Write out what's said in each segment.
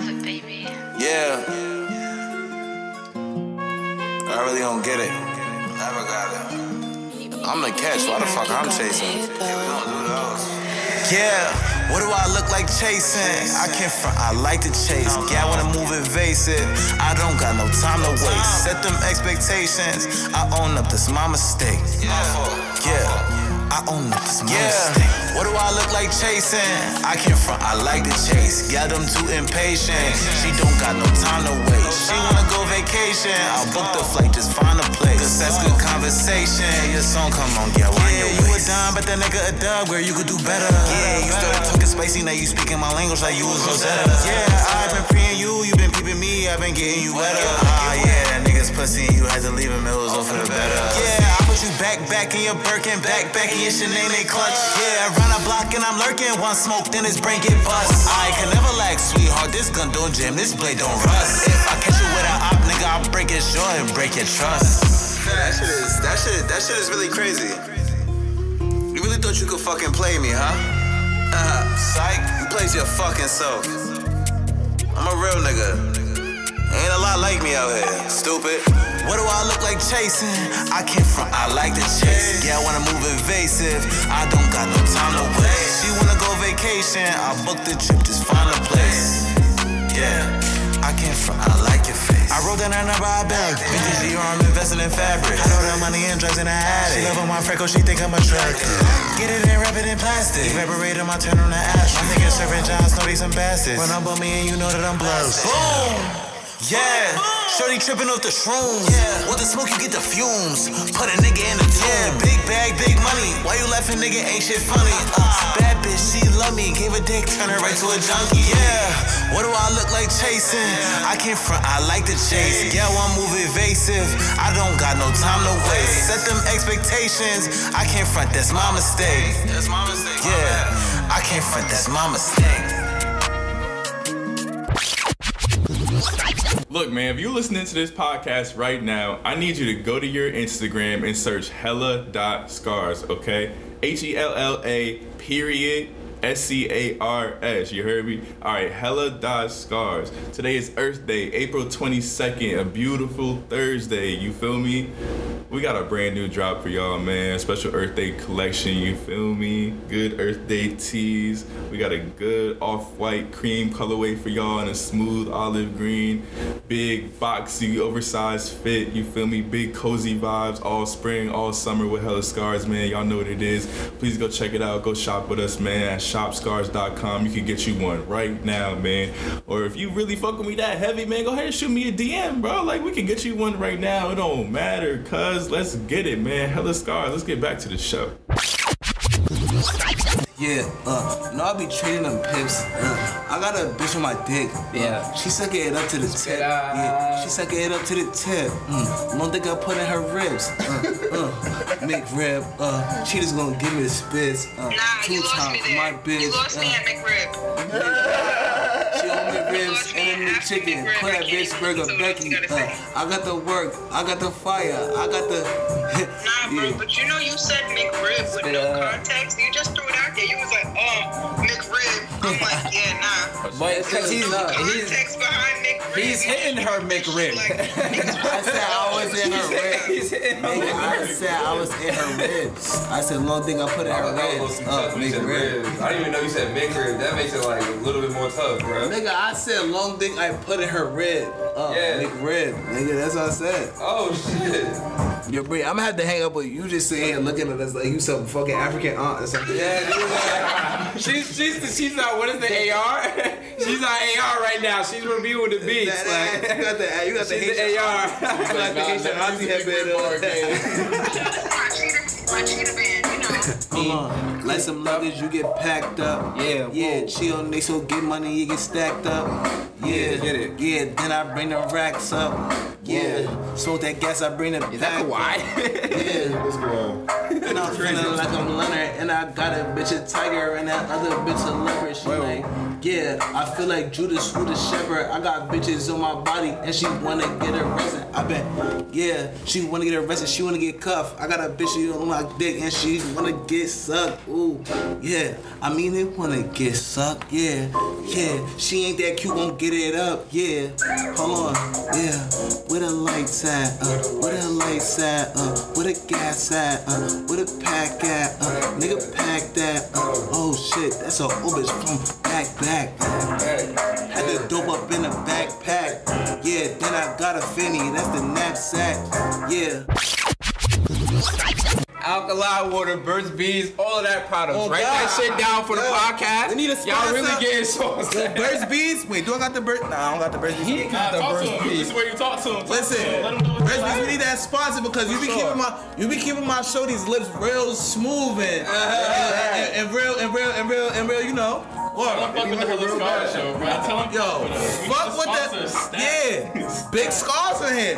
have it, baby. Yeah. I really don't get it. Never got it. I'm the catch. Why the fuck I'm chasing? Yeah, we don't do those. Yeah, what do I look like chasing? I can't front, I like to chase. Yeah, I wanna move invasive. I don't got no time to waste. Set them expectations. I own up, this my mistake. Yeah. I own up, this mistake. What do I look like chasing? I can't front, I like to chase. Yeah, them too impatient. She don't got no time to waste. She wanna go vacation. I'll book the flight, just find a place. Cause that's good conversation. Your song come on, yeah, why yeah, you a dime, but that nigga a dub, girl, you could do better. Yeah, you started talking spicy, now you speaking my language like you was Rosetta. Yeah, I've been preying you, you been peeping me, I've been getting you wetter. Ah, yeah, that nigga's pussy, and you had to leave him, it was all for the better. Yeah, I put you back, back in your Birkin, back, back in your Chanel, clutch. Yeah, run a block and I'm lurking, one smoke, then his brain get bust. I can never lack, sweetheart, this gun don't jam, this blade don't rust. If I catch you with a op, nigga, I'll break your jaw and break your trust. That shit is, that shit, that shit is really crazy. You really thought you could fucking play me, huh? Uh, psych, you plays your fucking self. I'm a real nigga. Ain't a lot like me out here, stupid. What do I look like chasing? I can't front, I like to chase. Yeah, I wanna move invasive. I don't got no time to waste. She wanna go vacation. I book the trip, just find a place. Yeah, I came from, I like your face. I wrote number, I beg. Vintage Dior, I'm investing in fabric. I know that money and drugs in the attic. She love on my freckles, she think I'm attractive. Get it and wrap it in plastic. Evaporate my turn on the ash. I'm thinking serving Jon Snow, these some bastards. Run up on me and you know that I'm blessed. Boom! Yeah, Shorty tripping off the shrooms. Yeah. With the smoke, you get the fumes. Put a nigga in the yeah. Big bag, big money. Why you laughing, nigga? Ain't shit funny. Uh, bad bitch, she love me. Gave a dick, turn her right to a junkie. Yeah, what do I look like chasing? I can't front, I like to chase. Yeah, one move evasive. I don't got no time to waste. Set them expectations. I can't front, that's my mistake. That's my mistake. Yeah, I can't front, that's my mistake. Look, man, if you're listening to this podcast right now, I need you to go to your Instagram and search hella.scars, okay? H E L L A period S C A R S. You heard me? All right, hella dot scars. Today is Earth Day, April 22nd, a beautiful Thursday. You feel me? We got a brand new drop for y'all, man. Special Earth Day collection. You feel me? Good Earth Day tees. We got a good off-white cream colorway for y'all and a smooth olive green. Big boxy, oversized fit. You feel me? Big cozy vibes all spring, all summer with hella scars, man. Y'all know what it is. Please go check it out. Go shop with us, man. Shopscars.com. You can get you one right now, man. Or if you really fuck with me that heavy, man, go ahead and shoot me a DM, bro. Like we can get you one right now. It don't matter, cuz let's get it, man. Hella scars. Let's get back to the show. Yeah, uh, no, I be treating them pips. Uh, I got a bitch on my dick. Yeah. She sucking it up to the tip. Yeah, she sucking it up to the tip. Mm. Don't think I put in her ribs. Uh, uh, McRib. Uh, she just gonna give me the spits. Uh, Nah, two you lost times. me there. My bitch. You lost me uh, at McRib. She on ribs and the after chicken. McRib. Put I that bitch burger listen Becky. gotta Uh. I got the work. I got the fire. I got the. Nah, bro, yeah. but you know you said McRib with no context. You just threw it out there. You was like, oh, McRib. I'm like, yeah, nah. But because he's, he's Context behind McRib. he's hitting her McRib. Like, I said I was in her ribs. he's hitting her Nigga, I said I was in her ribs. I said long thing I put in her That ribs. was some Uh, tough when McRib. I didn't even know you said McRib. That makes it like a little bit more tough, bro. Nigga, I said long dick I put in her rib. Uh, Yeah. McRib. Nigga, that's what I said. Oh shit. Yo, Bree, I'm gonna have to hang up with you. You just sitting here looking at us like you some fucking African aunt or something. Yeah, dude. She's she's she's not what is the AR? she's not AR right now. She's reviewing the beats. That- Like you got the you got the she's Haitian the AR. You got the Haitian auntie headband on. my cheetah, my cheetah band, you know. Hold on. Like some luggage, you get packed up. Yeah, Yeah, whoa. chill, they so get money, you get stacked up. Yeah, get it. Yeah, then I bring the racks up. Yeah, smoke that gas, I bring the Is that pack. Kawhi? Yeah, What's going on? and I'm feeling like I'm Leonard, and I got a bitch a tiger, and that other bitch a leopard. She like, Yeah, I feel like Judas who the shepherd. I got bitches on my body and she wanna get arrested. I bet, yeah, she wanna get arrested. She wanna get cuffed. I got a bitch on my dick and she wanna get sucked. Ooh, yeah, I mean it wanna get sucked. Yeah, yeah, she ain't that cute, won't get it up. Yeah, hold on, yeah, where the lights at? Uh, where the lights at? Uh, where the gas at? Uh, where the pack at? Uh, nigga pack that. Uh, oh shit, that's a old bitch from back back. Had the dope up in a backpack. Yeah, then I got a finny, that's the knapsack. Yeah. Alkaline water, Burt's Bees, all of that products. Oh, Write God. that shit down for the podcast. We need a Y'all really getting sauce. The Burt's Bees? Wait, do I got the Burt's? Nah, I don't got the Burt's Bees. He got the Burt's him. This is where you talk to him. Talk Listen, to him. Let him know what's Burt's Bees, we need that sponsor because you be keeping my you be keeping my shorty's lips real smooth and, and, and real and real and real and real, you know. What? fuck with the Scar show, bro. Tell him. Yo, fuck with the yeah, big scars in here.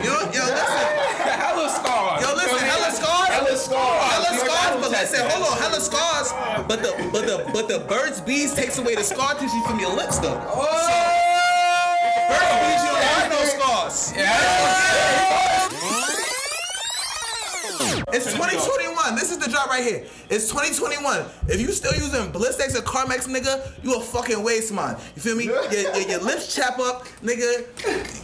Yo, yo, listen. Hella scars. Yo, listen, hella scars. Hella scars. Hella scars, but listen, tested. hold on, hella scars. But the but the but the Burt's Bees takes away the scar tissue from your lips though. Oh! Burt's Bees, you don't have no scars. It's 2021. This is the drop right here. It's 2021. If you still using Blistex or Carmex, nigga, you a fucking waste man. You feel me? Your, your, your lips chap up, nigga.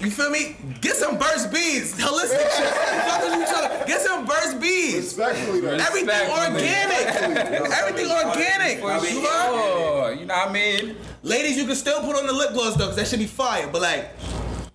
You feel me? Get some Burt's Bees. Holistic shit. Fuck is you talking? Get some Burt's Bees. Respectfully, though. Everything organic. Everything organic. For You heard? sure. Oh, you know what I mean? Ladies, you can still put on the lip gloss though, cause that should be fire. But like,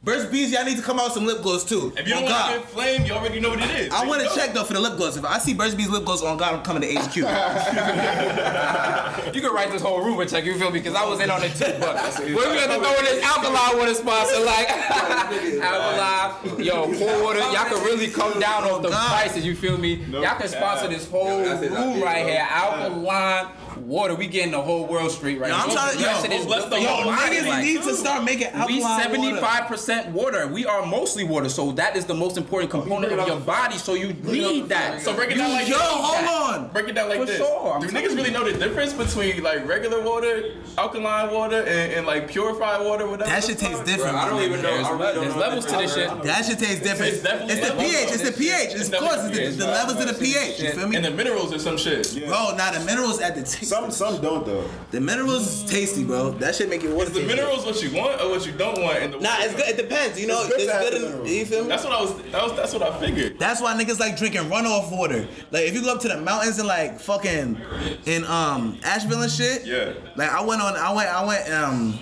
Burt's Bees, y'all need to come out with some lip gloss too. If you don't God. want to get flame, you already know what it is. I There want to check though for the lip gloss. If I see Burt's Bees lip gloss on God, I'm coming to HQ. You can write this whole Ruben check, you feel me? Because I was in on it too. But we're gonna throw in this alkaline water sponsor, like alkaline, yo, pour water. Y'all can really come down off the God. prices, you feel me? Y'all can sponsor this whole room right here. Alkaline water. We getting the whole world straight right Yo, now. I'm trying to- yo, Rest of this let's built on Yo, body, niggas like- need to start making we alkaline water. 75% water. We are mostly water, so that is the most important component of your body. So you need that. So break it down like Yo, this. hold on. Break it down like For this. sure, Do niggas really know the difference between like regular water, alkaline water, and, and like purified water, whatever? That the shit fuck? tastes different. I don't even know. There's, really don't there's know levels to this shit. That shit tastes different. It's definitely It's the pH. It's the pH. It's It's of course it's the, the levels of the pH. You feel me? And the minerals or some shit. Bro, now the minerals at the taste. Some some don't though. The minerals is tasty, bro. That should make your water Is the taste minerals what you want or what you don't want? In the Nah, it's good. It depends. You know, It's good it's to have good. the In, you feel me? That's what I was. That was. That's what I figured. That's why niggas like drinking runoff water. Like if you go up to the mountains and like fucking in um Asheville and shit. Yeah. Like I went on I went I went um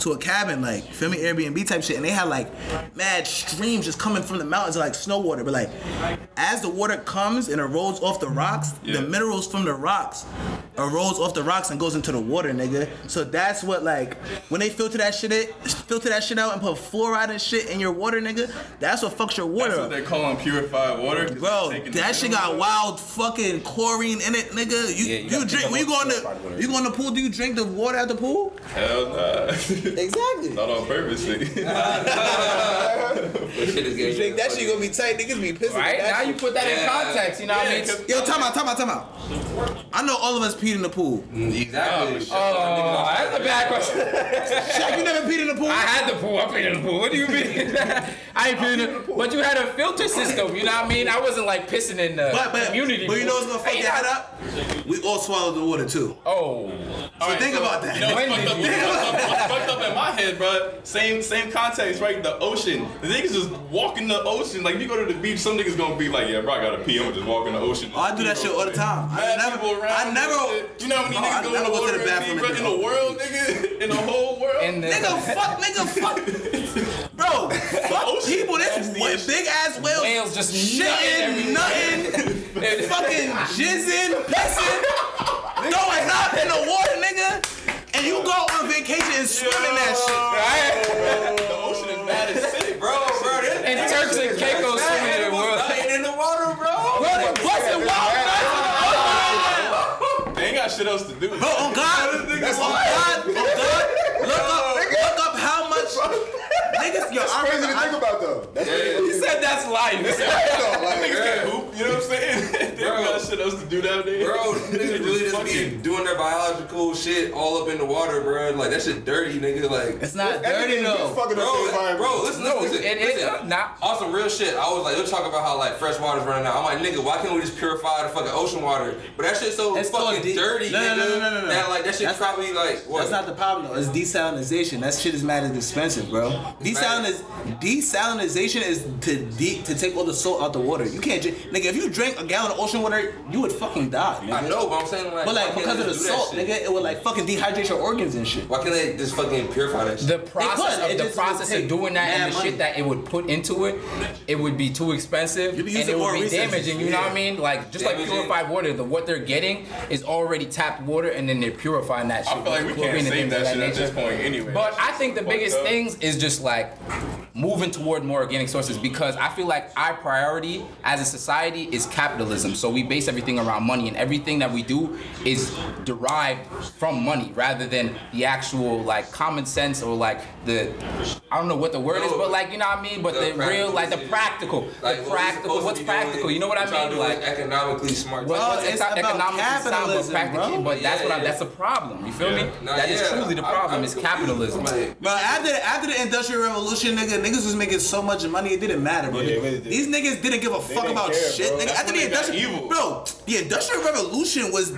to a cabin like feel me Airbnb type shit and they had like mad streams just coming from the mountains like snow water. But like as the water comes and it rolls off the rocks, Yeah. the minerals from the rocks rolls off the rocks and goes into the water, nigga. So that's what like when they filter that shit it filter that shit out and put fluoride and shit in your water, nigga. That's what fucks your water That's up. what they call them purified water, Bro, it's taking the that shit got out. wild fucking chlorine in it, nigga. You Yeah, you you, gotta drink when you go about in the you go in the pool, do you drink the water at the pool? Hell nah. Exactly. Not on purpose. nigga. This shit is You getting that shit gonna be tight, niggas be pissing. Right That now, you put that in context. You know what I mean? Yo, time out, time out, time out. I know all of us peed in the pool. Mm, exactly. Oh, that's a bad question. Shaq, you never peed in the pool? I had the pool. I peed in the pool. What do you mean? I ain't peed in the pool. But you had a filter system. You know what I mean? I wasn't like pissing in the But but community. but you know pool. what's gonna fuck Hey, your head up? We all swallowed the water too. Oh. So think about that. You know what's When fucked up, what's fucked up, fucked up in my head, bro? Same same context, right? The ocean. The niggas just walk in the ocean. Like, if you go to the beach, some niggas gonna be like, yeah, bro, I gotta pee. I'm gonna just walk in the ocean. Oh, I do that shit all the time. I never, people around I never. You know how many No, I niggas go in the go to water the bathroom and pee, and? In do the world, nigga? In the whole world? And the, Nigga, fuck, nigga, fuck. Bro, fuck ocean people. This nasty wa- big ass whales, Whales just shitting, nothing, fucking jizzing, pissing, throwing up in the water, nigga. And you go on vacation and swim in that shit. Right? the ocean is mad as sick, bro. Bro, and Turks and Caicos swimming in the world. dying in the water, bro. Bro, they busting wild nuts. They ain't got shit else to do. Bro, on God, on God, on God, look up, look up how much niggas. Yo, I Crazy to think I, about though. That's Yeah. what He said That's life. Niggas can't hoop, you know what I'm saying? They Bro. don't got shit else to do nowadays. Bro, niggas really just be doing their biological shit all up in the water, bro. Like that shit dirty, nigga. Like, It's not dirty though. fucking up bro, environment. bro, listen, No, listen, it listen. is uh, not. On some real shit, I was like, they'll talk about how like fresh water's running out. I'm like, nigga, why can't we just purify the fucking ocean water? But that shit's so It's fucking de- dirty, No, no, nigga. no, no, no, no. That like that shit That's- probably like what? That's not the problem though. It's desalinization. That shit is mad as expensive, bro. Desaliniz- desalinization is to de- to take all the salt out the water. You can't drink, nigga. If you drink a gallon of ocean water, you would fucking die, nigga. I know, but I'm saying like, But like because of the just do that salt, nigga, it would like fucking dehydrate your organs and shit. Why can't they just fucking purify that shit? The process could. Of the process of doing that and the money. shit that it would put into it, it would be too expensive You'd be and it more would be resources. damaging. You know what I mean? Like just like Damaging. purified water, the what they're getting is already tapped water, and then they're purifying that shit. I feel like we can't chlorine save things of that shit at this point anyway. But I think the biggest fucked up. things is just like moving toward more organic sources because I feel like our priority as a society is capitalism. So we base everything around money and everything that we do is derived from money rather than the actual like common sense or like the I don't know what the word is, but like you know what I mean? But The the, real like the practical practical. Like, the practical supposed to what's practical? doing, You know what I we're mean? to do Like economically smart. Well, what's it's eco- about economically sound, but capitalism, practically, bro. but that's what I, that's a problem. You feel me? Nah, that is yeah. truly the problem. I'm is capitalism. Like, Bro, after the, after the industrial revolution, nigga, niggas was making so much money it didn't matter, bro. Yeah, really did. These niggas didn't give a fuck about care, shit, nigga. That's after when the industrial, evil. Bro, the industrial revolution was,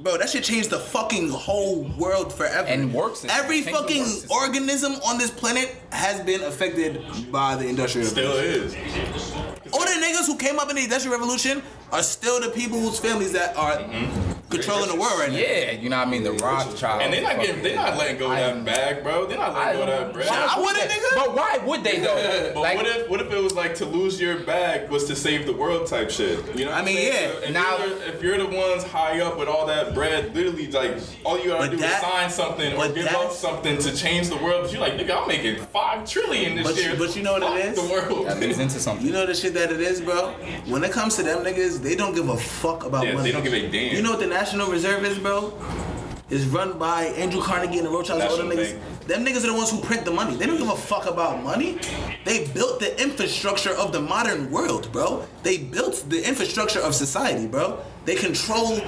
bro, that shit changed the fucking whole world forever. And works. Every fucking work system. organism on this planet has been affected by the industrial Still revolution. Still is. All the niggas who came up in the industrial revolution are still the people whose families that are mm-hmm. controlling the world right now. Yeah, you know what I mean? The Rothschild. And they're not getting, they're not letting go of that bag, bro. They're not letting go of that bread. I wouldn't, nigga. But why would they though? But like, what if what if it was like to lose your bag was to save the world type shit? You know what I I'm mean, yeah. So if, Now- you're if you're the ones high up with all that bread, literally like all you gotta do that- is sign something or give that- up something to change the world. But you're like, nigga, I'm making five trillion this But you- year. but you know what it Fuck is? The world. that leads into something. You know the shit that it is, bro. When it comes to them niggas, they don't give a fuck about Yeah, money. they don't give a damn. You know what the National Reserve is, bro? Is run by Andrew Carnegie and the Rothschilds. All them niggas. Bank. Them niggas are the ones who print the money. They don't give a fuck about money. They built the infrastructure of the modern world, bro. They built the infrastructure of society, bro. They control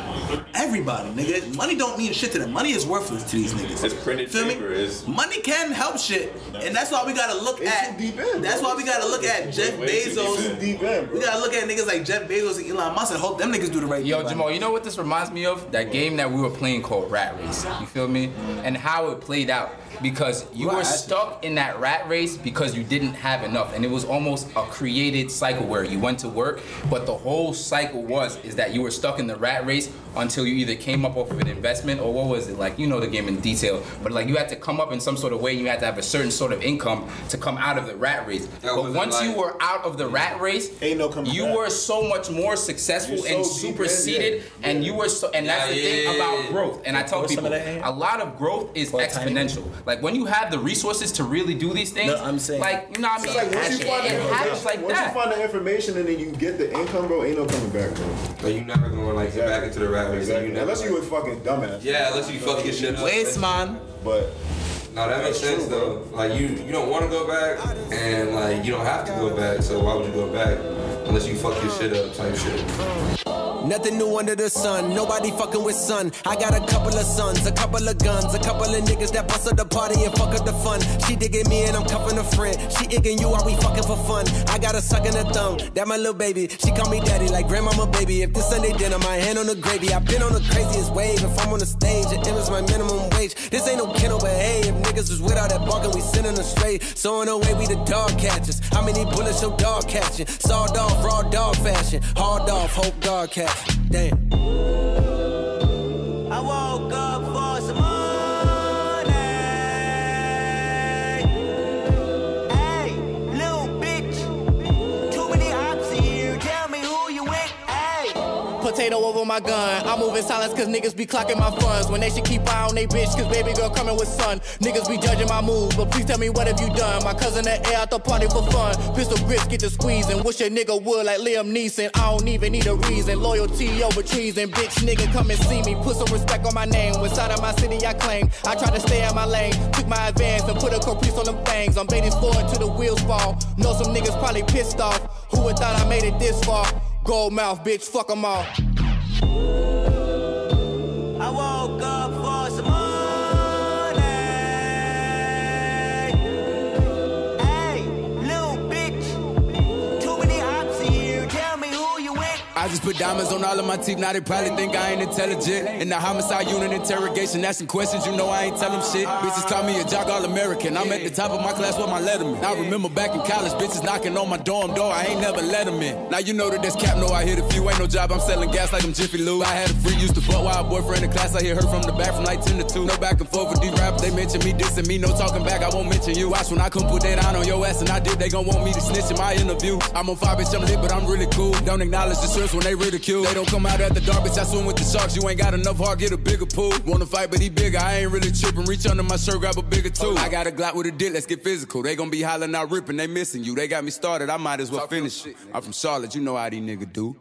everybody, nigga. Money don't mean shit to them. Money is worthless to these niggas. It's printed Feel me? paper, it's- Money can help shit, and that's why we gotta look It's at. deep in, That's why we gotta look at Jeff way too deep Bezos. Deep in, bro. We gotta look at niggas like Jeff Bezos and Elon Musk and hope them niggas do the right Yo, thing. by Jamal, you know what this reminds me of? That game that we were playing called Rat Race. You feel me? And how it played out. Because you Right. were stuck in that rat race because you didn't have enough. And it was almost a created cycle where you went to work, but the whole cycle was is that you were stuck in the rat race until you either came up off of an investment or what was it? Like you know the game in detail. But like you had to come up in some sort of way and you had to have a certain sort of income to come out of the rat race. That but wasn't once you were out of the rat race, Ain't no coming you back. were so much more successful You're and so deep in, superseded yeah. and you were so and that's Yeah, the thing yeah, about yeah. growth and i tell people that a lot of growth is Pour a tiny exponential like when you have the resources to really do these things No, I'm saying- like you know what i mean like once you it, find it the happens like once you find the information and then you get the income, bro, ain't no coming back, bro. so you never gonna like get back into the rat race. Exactly. You never, Unless you a fucking dumbass. yeah, unless you fuck your shit up. Waste man. But No, that makes sense though. Like you, you don't want to go back, and like you don't have to go back. So why would you go back unless you fuck your shit up, type shit? Nothing new under the sun, nobody fucking with sun. I got a couple of sons, a couple of guns, a couple of niggas that bust up the party and fuck up the fun. She digging me and I'm cuffing a friend. She igging you while we fucking for fun. I got a suck in the thumb, that my little baby. She call me daddy like grandmama baby. If this Sunday dinner, my hand on the gravy. I've been on the craziest wave. If I'm on the stage, it is my minimum wage. This ain't no kennel, but hey, if niggas was without that barking, we sending them straight. So in a way, we the dog catchers. How many bullets your dog catching? Sawed off, raw dog fashion. Hard off, hope dog catch. Damn. Potato over my gun. I move in silence cause niggas be clocking my funds. When they should keep eye on they bitch cause baby girl coming with son. Niggas be judging my moves, but please tell me what have you done? My cousin at air out the party for fun. Pistol grips get to squeezing. Wish a nigga would like Liam Neeson. I don't even need a reason. Loyalty over treason. Bitch nigga come and see me. Put some respect on my name. Inside of my city I claim. I try to stay in my lane. Took my advance and put a caprice on them things. I'm baiting forward till the wheels fall. Know some niggas probably pissed off. Who would thought I made it this far? Gold mouth, bitch, fuck 'em all. Just put diamonds on all of my teeth, now they probably think I ain't intelligent. In the homicide unit interrogation, asking questions, you know I ain't tell them shit. Bitches call me a jock all American. I'm at the top of my class with my letterman. I remember back in college, bitches knocking on my dorm door, I ain't never let them in. Now you know that that's cap, no, I hit a few, ain't no job, I'm selling gas like I'm Jiffy Lube. I had a freak, used to fuck while boyfriend in class, I hit her from the back from like 10 to 2. No back and forth with these rappers, they mention me dissing me, no talking back, I won't mention you. Watch when I come put that on on your ass, and I did, they gon' want me to snitch in my interview. I'm on fire, bitch, I'm lit, but I'm really cool. Don't acknowledge the strips when they ridicule. They don't come out at the dark, bitch, I swim with the sharks. You ain't got enough heart, get a bigger pool. Wanna fight, but he bigger, I ain't really tripping. Reach under my shirt, grab a bigger tool. I got a Glock with a dick, let's get physical. They gon' be hollering out ripping, they missing you. They got me started, I might as well finish. It. I'm from Charlotte, you know how these niggas do.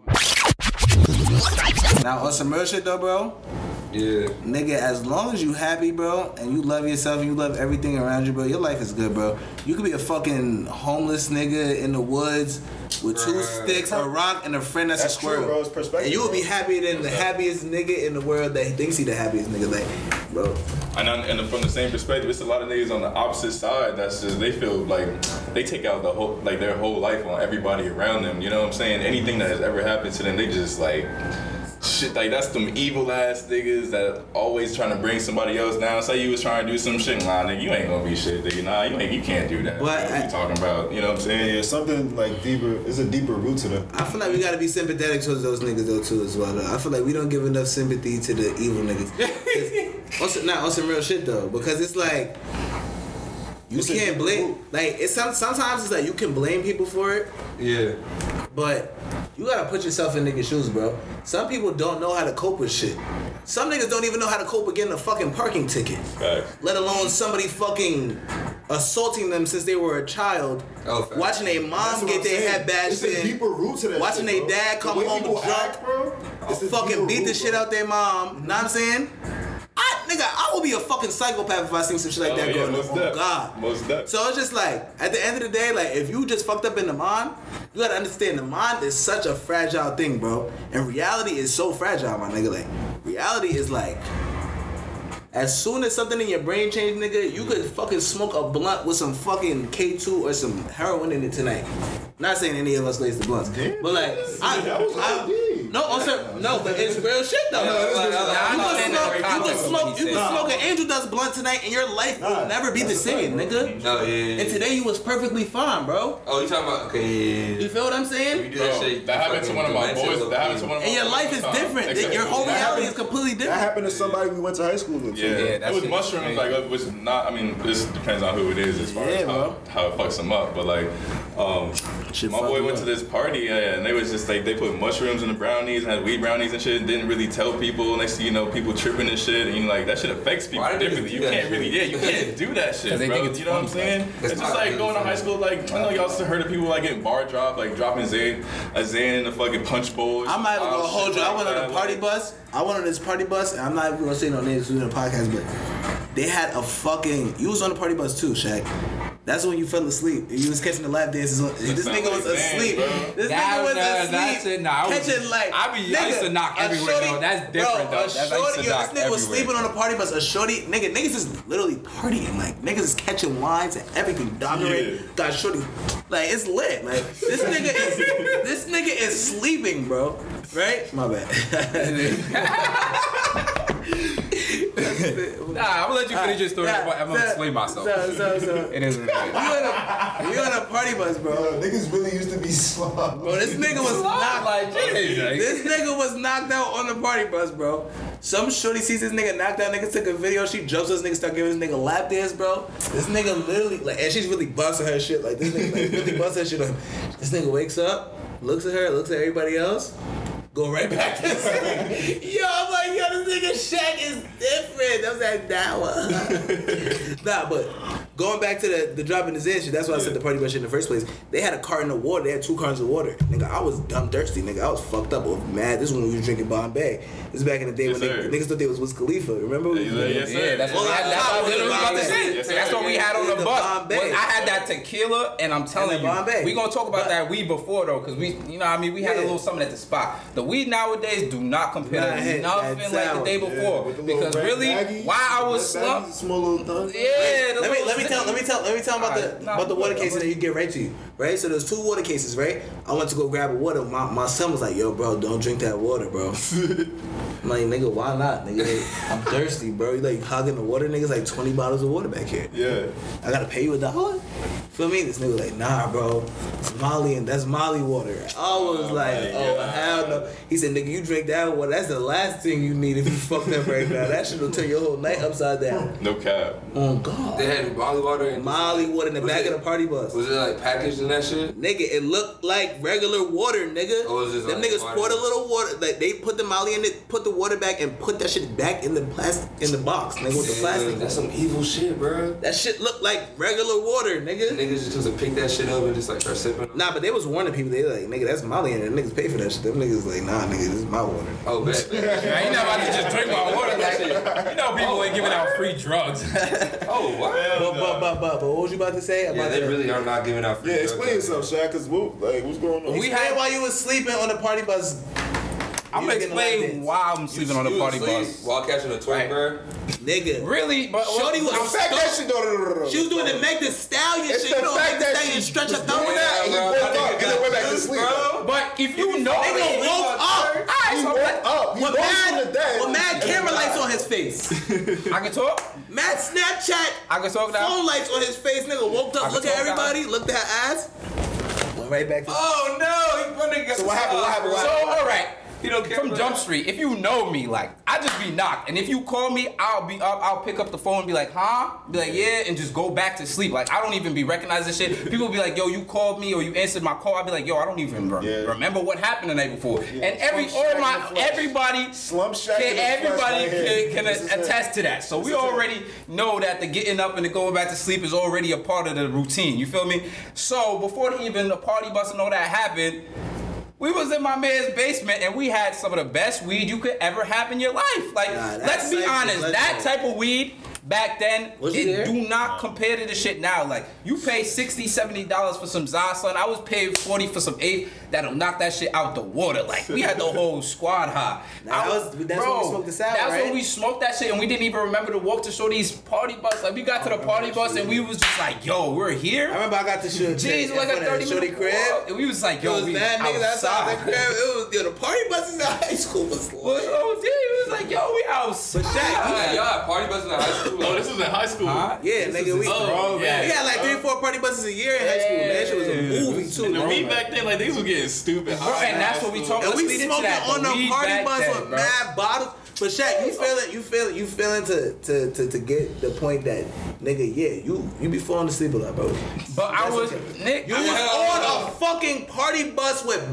Now on some real shit though, bro. Yeah. Nigga, as long as you happy, bro, and you love yourself and you love everything around you, bro, your life is good, bro. You could be a fucking homeless nigga in the woods with two Bruh. sticks, a rock, and a friend that's, That's a true, squirrel. bro. It's perspective, and you will be happier than the happiest nigga in the world that thinks he the happiest nigga, like, bro. And, on, and from the same perspective, it's a lot of niggas on the opposite side that's just they feel like they take out the whole like their whole life on everybody around them. You know what I'm saying? Anything that has ever happened to them, they just like shit like that's them evil ass niggas that always trying to bring somebody else down. Say you was trying to do some shit, nah, nigga, you ain't gonna be shit, nigga. Nah, you ain't, you can't do that. What I- you talking about? You know what I'm saying? There's something like deeper. It's a deeper root to them. I feel like we gotta be sympathetic towards those niggas though too as well. Though. I feel like we don't give enough sympathy to the evil niggas. also, not on some real shit though, because it's like you It's can't blame. Like it's sometimes it's like you can blame people for it, Yeah. but you gotta put yourself in niggas' shoes, bro. Some people don't know how to cope with shit. Some niggas don't even know how to cope with getting a fucking parking ticket. Facts. Let alone somebody fucking assaulting them since they were a child. Oh, watching their That's mom get their head bashed It's in. deeper root to that. Watching shit, they bro. dad come way home people drunk. act, bro. Fucking beat the root, shit out their mom. Know what I'm saying? I nigga, I will be a fucking psychopath if I seen some shit like Oh, that yeah, going on. Oh def. God. Most. So it's just like at the end of the day, like if you just fucked up in the mind, you gotta understand the mind is such a fragile thing, bro. And reality is so fragile, my nigga. Like reality is like. As soon as something in your brain change, nigga, you could fucking smoke a blunt with some fucking K2 or some heroin in it tonight. Not saying any of us lays the blunts, but like, I, that I, OD. No, also, no, but it's real shit though. No, Like, real shit. you I can smoke, you can context smoke, you can said. smoke an Angel Dust blunt tonight, and your life will never be the same, nigga. No, yeah. And today you was perfectly fine, bro. Oh, you talking about? Okay. Yeah. You feel what I'm saying? do that shit. that happened to one of my boys. That happened to one of my And your life is time. different. Exactly. Your whole That reality happened- is completely different. That happened to somebody we went to high school with. too. Yeah, Yeah, it that was shit mushrooms. Like it was not. I mean, this depends on who it is as far as how, how it fucks them up. But like, um, my boy went to this party and they was just like they put mushrooms in the brownies and had weed brownies and shit. And didn't really tell people. Next thing you know, people tripping and shit. And you like that shit affects people Why differently. do You can't shit? really. Yeah, you can't do that shit, bro. you know what I'm saying? It's It's just like really going to high school. Like I know y'all still heard of people like getting bar drop, like dropping Xan, a Xan in the fucking punch bowl. I'm not even wild gonna hold you. I went on a party bus. I went on this party bus, and I'm not even gonna say no names. We in a podcast, but they had a fucking. You was on the party bus too, Shaq. That's when you fell asleep. You was catching the lap dances. On, this nigga was asleep. bro. This That- nigga was that- uh, asleep. that's. Nah, I was- catching like. I be- I used to knock a everywhere, though. That's different, bro, though. A That's- I used shorty, to yo, knock this nigga was everywhere. sleeping on a party bus. A shorty, nigga, niggas is literally partying. Like niggas is catching wines and everything. Dominant. Yeah. Got shorty. Like it's lit. Like this nigga is this nigga is sleeping, bro. Right? My bad. Nah, I'm gonna let you finish your story. Yeah, before I'm gonna so- explain myself. So, so, so. It is what it is. We on a, we on a party bus, bro. Yo, niggas really used to be slow. Bro, this nigga was knocked. like, jeez, This nigga was knocked out on the party bus, bro. Some shorty sees this nigga knocked out. Nigga took a video. She jumps this nigga, start giving this nigga lap dance, bro. This nigga literally like, and she's really busting her shit. Like this nigga like, really busting her shit on. This nigga wakes up, looks at her, looks at everybody else. go right back to the city. yo, I'm like, yo, this nigga Shaq is That was that one. nah, but going back to the, the dropping his in shit, that's why I said the party bus shit in the first place. They had a carton of water. They had two cartons of water. Nigga, I was dumb thirsty. Nigga, I was fucked up. I was mad. This is when we was drinking Bombay. This is back in the day Yes, when sir. niggas, niggas thought they was Wiz Khalifa. Remember? Yes, sir. Yeah, that's what Well, we had. That's I- I what I was was literally about to say. Yes. That's what we had on In the the bus. Bombay. When I had that tequila, and I'm telling the you, Bombay. we gonna talk about But- that weed before though, because we, you know, what I mean, we had a little something at the spot. The weed nowadays do not compare Nah, to hey, nothing that's like the day before. with because really, why I was red slumped, small little things. yeah. Let me let me tell let me tell let me tell about Alright, the nah, about the water I'm cases that you get right to you. Right? So there's two water cases, right? I went to go grab a water. My, my son was like, yo, bro, don't drink that water, bro. I'm like, nigga, why not? Nigga, I'm thirsty, bro. You like hogging the water, niggas like 20 bottles of water back here. Yeah. I gotta pay you a dollar? Feel me? This nigga like, nah, bro. It's Molly and that's Molly water. I was oh, like, oh hell no. He said, nigga, you drink that water. That's the last thing you need if you fucked up right now. That shit will turn your whole night upside down. No cap. Oh God. They had Molly water and Molly water in the back it- of the party bus. Was it like packaged in that shit? Nigga, it looked like regular water, nigga. Oh, it's just Them like niggas water. poured a little water. Like they put the Molly in it, put the water back, and put that shit back in the plastic in the box, nigga, with the Damn, plastic. That's some evil shit, bro. That shit looked like regular water, nigga. Niggas just supposed to pick that shit up and just like start sipping. Nah, but they was warning people. They like, nigga, that's Molly in it. Niggas pay for that shit. Them niggas like, nah, nigga, this is my water. Oh, bet. Man, you not about to just drink my water like You know people ain't giving out free drugs. Oh, what? But, but, but, but, but, what was you about to say about Yeah, they that? really are not giving out free Yeah, explain yourself, Shaq, because what, like, what's going on? We had while you was sleeping on the party bus. I'm You gonna was like explain why I'm sleeping on the You party asleep bus. While catching a twerk, Right. bro. Nigga. Really? But Shorty was The fact that shit, no, no, no, no, no. She was doing the Meg the Stallion It's shit. the You know, fact Meg the that Stallion she stretch was her doing thumb that, and he woke That up, and then went back to sleep. But if you know Nigga me, woke up. He so woke up. He With rose mad, with mad camera lights on his face. I can talk. Mad Snapchat I can talk now. phone lights on his face. Nigga woke up, can look at everybody, looked at her ass. Went right back to Oh no! He running So what happened? What happened? What So all right. He don't care From Jump that. Street, if you know me, like I just be knocked, and if you call me, I'll be up. I'll pick up the phone and be like, "Huh?" Be like, "Yeah," and just go back to sleep. Like I don't even be recognizing shit. People be like, "Yo, you called me or you answered my call." I'll be like, "Yo, I don't even Yeah. remember what happened the night before." And every all my everybody Slump Shack can everybody right can, is it. attest to that. So we This is it. already know that the getting up and the going back to sleep is already a part of the routine. You feel me? So before even the party bus and all that happened. We was in my man's basement and we had some of the best weed you could ever have in your life. Like, Nah, let's be honest, that type of weed back then, Was it do not compare to the shit now. Like, you pay 60 $70 for some Za, son. I was paying 40 for some 8 that'll knock that shit out the water. Like, we had the whole squad high. Nah, I was- that's when we smoked the sour, That's right? when we smoked that shit and we didn't even remember to walk to Shorty's party bus. Like, we got to the oh, party bus and we was just like, yo, we're here. I remember I got the shit. Jeez, like a 30 shorty minute crib. walk. And we was like, It yo, was we mad niggas outside the outside. crib. It was yo, the party buses in high school was Well, lit. oh, yeah, it was like, yo, we outside. But Shaq, Yeah, y'all had party buses in high school. Oh, this was in high school. Huh? Yeah, nigga, we, Oh, yeah. we had like three, four party buses a year in high school, man. That shit was a movie too. And the bro. back then, like these was getting stupid. Bro, and that's what we talk And Let's we smoking that, on the the party bus then, with bro. mad bottles. But Shaq, you oh. feel it? You feel it? You feeling to to to to get the point that nigga, yeah, you you be falling asleep a lot, bro. But I was, okay. Nick, You I was was on a fucking party bus with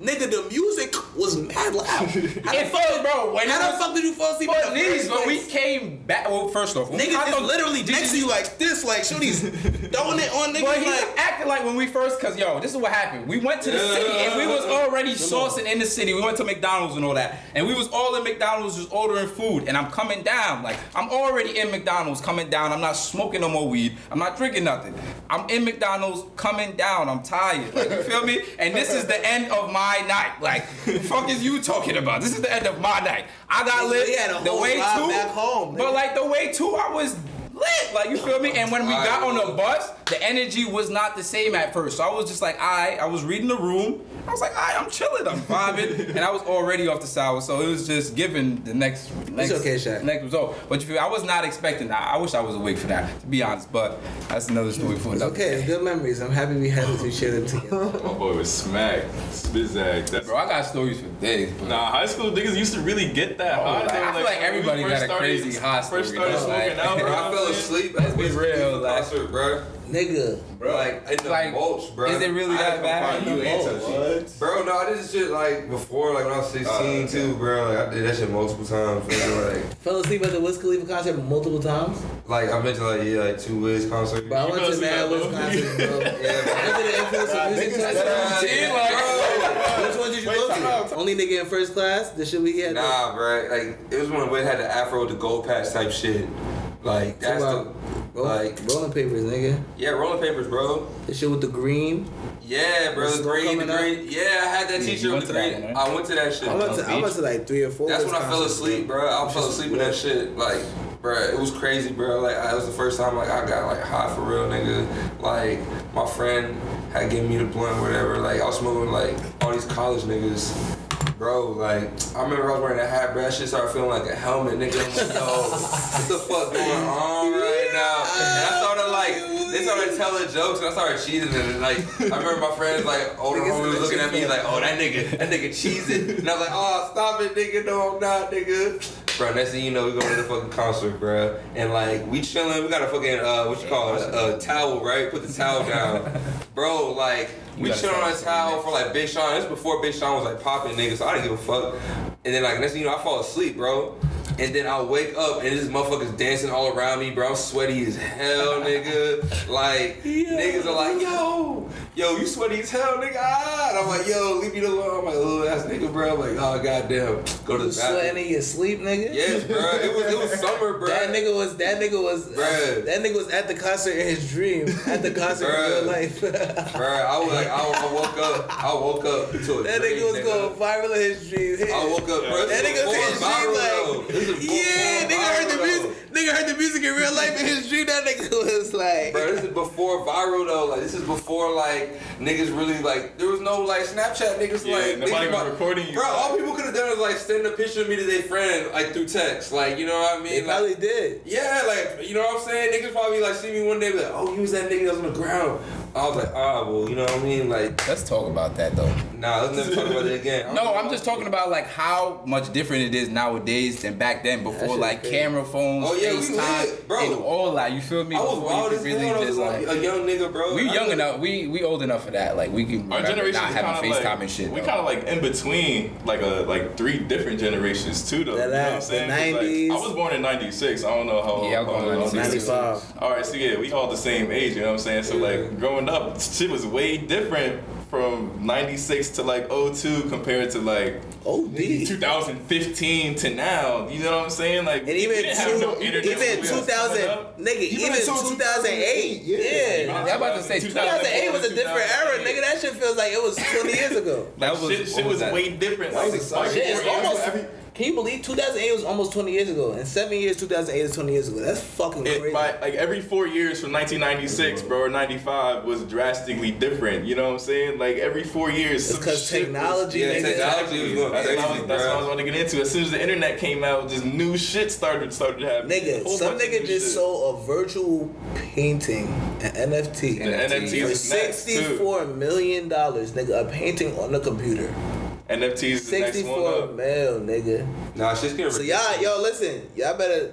nigga. The music was mad loud. How the fuck, bro, when how the fuck did you fall asleep? But these, when we came back, well, first off, when we Niggas got is the- literally next to you like this, like Shorty's throwing it on niggas But he like. acted like when we first, cause yo, this is what happened. We went to the city and we was already sourcing in the city. We went to McDonald's and all that, and we was all in McDonald's just ordering food. And I'm coming down, like I'm already in McDonald's, coming down. I'm not smoking no more weed. I'm not drinking nothing. I'm in McDonald's, coming down. I'm tired. Like you feel me? And this is the end of my night. Like, the fuck is you talking about? This is the end of my night. I got lit. had a the way too, back home, but like the way too, I was lit. Like you feel me? And when we got on the bus, the energy was not the same at first. So I was just like, I, I was reading the room. I was like, I, I'm chilling, I'm vibing, and I was already off the sour. So it was just giving the next, next, okay, next result. But you feel, I was not expecting that. I wish I was awake for that, to be honest. But that's another story for It's another. okay, it's good memories. I'm happy we had to share them together. My boy was smacked. Spizak. That's Bro, I got stories for days. But Nah, high school niggas used to really get that oh, high. like, I feel like when we everybody first got a started- crazy high First started though, smoking like- out, bro. I feel asleep. Let's be Wiz real, Khalifa like- concert, bro. Nigga. Bro, like in the Like, mulch, bro. is it really I had that bad? find you ain't touch. Bro, no, I did this shit like before, like when I was 16 too, bro. Like I did that shit multiple times. nigga, Like, Fell asleep at the Wiz Khalifa concert multiple times. like I've been to like yeah, like two Wiz concerts. But I went to asleep mad at Wiz both? concerts, bro. Yeah, Under the influence of music niggas concert. Which one did you go to? Only nigga in first class? The shit we had. Nah, bro. Like it was when we had the afro with the gold patch type shit. Like that's the Roll, like rolling papers, nigga. yeah, rolling papers, bro. The shit with the green. Yeah, bro. The The green, the coming up? green. Yeah, I had that Yeah, t-shirt you with the to that green. one, right? I went to that shit. I went to I went to like three or four. That's when I fell asleep, bro. I fell asleep with that shit. Like, bro, it was crazy, bro. Like, I, it was the first time like I got like high for real, nigga. Like, my friend had given me the blunt, or whatever. Like, I was smoking like all these college niggas. Bro, like, I remember I was wearing a hat, bro. That shit started feeling like a helmet, nigga. I'm like, yo, what the fuck going on right now? And I started like, they started telling jokes, and I started cheesing, and like, I remember my friends, like, older homies was looking at me like, oh, that nigga, that nigga cheesing. And I was like, oh, stop it, nigga, no, I'm not, nigga. Bro, next thing you know, we going to the fucking concert, bro. And like, we chilling, we got a fucking, uh, what you call it, a towel, right? Put the towel down. Bro, like, we chilling on a towel for like Big Sean. This before Big Sean was like popping niggas, so I didn't give a fuck. And then like next thing you know, I fall asleep, bro. And then I wake up and this motherfuckers dancing all around me, bro. I'm sweaty as hell, nigga. Like niggas are like, yo, yo, you sweaty as hell, nigga. Ah. And I'm like, yo, leave me alone. I'm like, oh, that's nigga, bro. I'm like, oh goddamn, go to the Sweating bathroom. in your sleep, nigga. Yes, bro. It was it was summer, bro. That nigga was that nigga was Bruh. that nigga was at the concert in his dream. At the concert in real life. Bro, I was like, I, I woke up, I woke up to a dream, That nigga was going viral in his dream. I woke up, bro. That nigga was in his dream like, This is yeah, before nigga heard the music. though. Nigga heard the music in real life in his dream. That nigga was like, Bro, this is before viral though. Like this is before like niggas really like there was no like Snapchat niggas Yeah, like nobody niggas was wa- recording you. Bro, all people could have done was like send a picture of me to their friend like through text. Like you know what I mean? they mean? probably did. yeah, like you know what I'm saying? Niggas probably like see me one day be like, oh, you was that nigga that was on the ground. I was like, ah, well, you know what I mean? Like, Let's talk about that though. nah, let's never talk about it again. No, I'm just talking about like how much different it is nowadays than back then before like crazy. camera phones, Oh, yeah, FaceTime, lit, bro. and all that. You feel me? I was Before wild as could hell. I was just, like like, a young nigga, bro. we I young was- enough. We we old enough for that. Like we can Our remember generation not is having FaceTime like and shit. we kind of like in between, like a like three different generations too, though. That you know what I'm ass, the saying? 'Cause, like, 90s. I was born in '96. I don't know how. Yeah, I was born in old you are. 96. 95. All right, so yeah, we all the same age. You know what I'm saying? So like growing up, shit was way different from '96 to like 02 compared to like OD. 2015 to now. You know what I'm saying? Like And even we no even when we was 2000, nigga, even Even 2008, 2008, yeah. yeah. Yeah, I'm about to say 2008 was a different era, nigga. That shit feels like it was 20 years ago. That was shit, shit was that? way different. That Like, was like, Shit, it's almost. every- Can you believe 2008 was almost 20 years ago? And seven years, 2008 is 20 years ago. That's fucking It, crazy. by, like every four years from 1996, bro, or 95 was drastically different. You know what I'm saying? Like every four years, It's some 'cause shit technology, Yeah, technology was going That's, what I crazy, was, that's what I was going to get into. As soon as the internet came out, just new shit started started happening. A Nigga, some nigga just shit. sold a virtual painting, an NFT, the NFTs for is next too. sixty-four million dollars, nigga. A painting on the computer, NFTs is the next one sixty-four up. mil, nigga. Nah, shit's getting So y'all, yo, listen, y'all better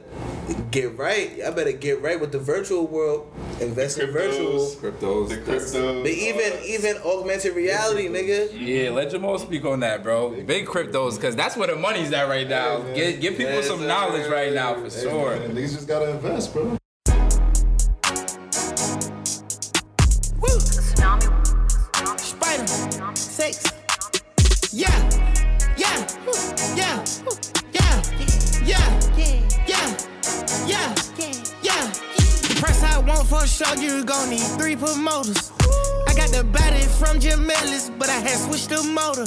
get right. Y'all better get right with the virtual world. Invest in virtual. Cryptos, cryptos. the crypto. But even even augmented reality, nigga. Yeah, let Jamal speak on that, bro. Big cryptos, cause that's where the money's at right now. man. Give, give people Yes, some sir. knowledge right now for Hey, sure. man, niggas just gotta invest, bro. Woo! Spider, six. Yeah, yeah, yeah, yeah, yeah, yeah, yeah, yeah. The price I want for show, you gon' need three promoters. I got the body from Jim Ellis, but I had switched the motor.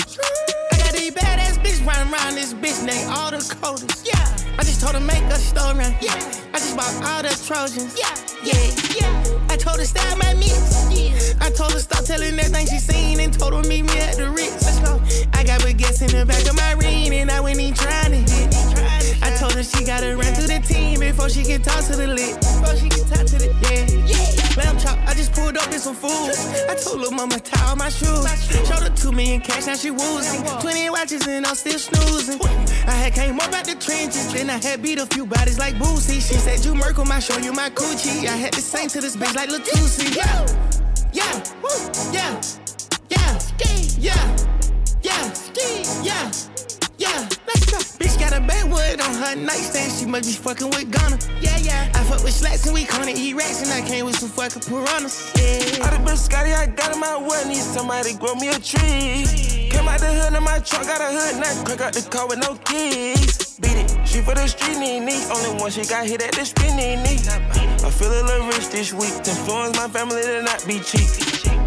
I these badass bitch running around this bitch named all the coders. Yeah, I just told her make a story. Yeah, I just bought all the Trojans. Yeah, yeah, yeah. I told her style my mix. Yeah. I told her stop telling everything she seen and told her meet me at the Ritz. Let's go. I got a baguettes in the back of my ring and I went in trying to hit. I told her she gotta run through the team before she can talk to the lit. Before she can talk to the yeah. Yeah. I told little mama tie all my shoes. Showed her two million cash, now she woozy. 20 watches and I'm still snoozing. I had came up out the trenches, then I had beat a few bodies like Boosie. She said, You Merkle, I show you my coochie. I had the same to this bitch like Latusi. Yeah, yeah, woo, yeah, yeah, yeah, yeah, yeah, yeah. Bitch got a backwood on her nightstand. She must be fucking with Ghana. Yeah, yeah. I fuck with slats and we gonna eat rats and I came with some fucking piranhas. Yeah. All the bitch Scotty, I got in my way. Need somebody grow me a tree. Came out the hood in my truck, got a hood nut. Crack out the car with no keys. Beat it, she for the street knee knee. Only one she got hit at the spinny knee. I feel a little rich this week. To influence my family to not be cheap.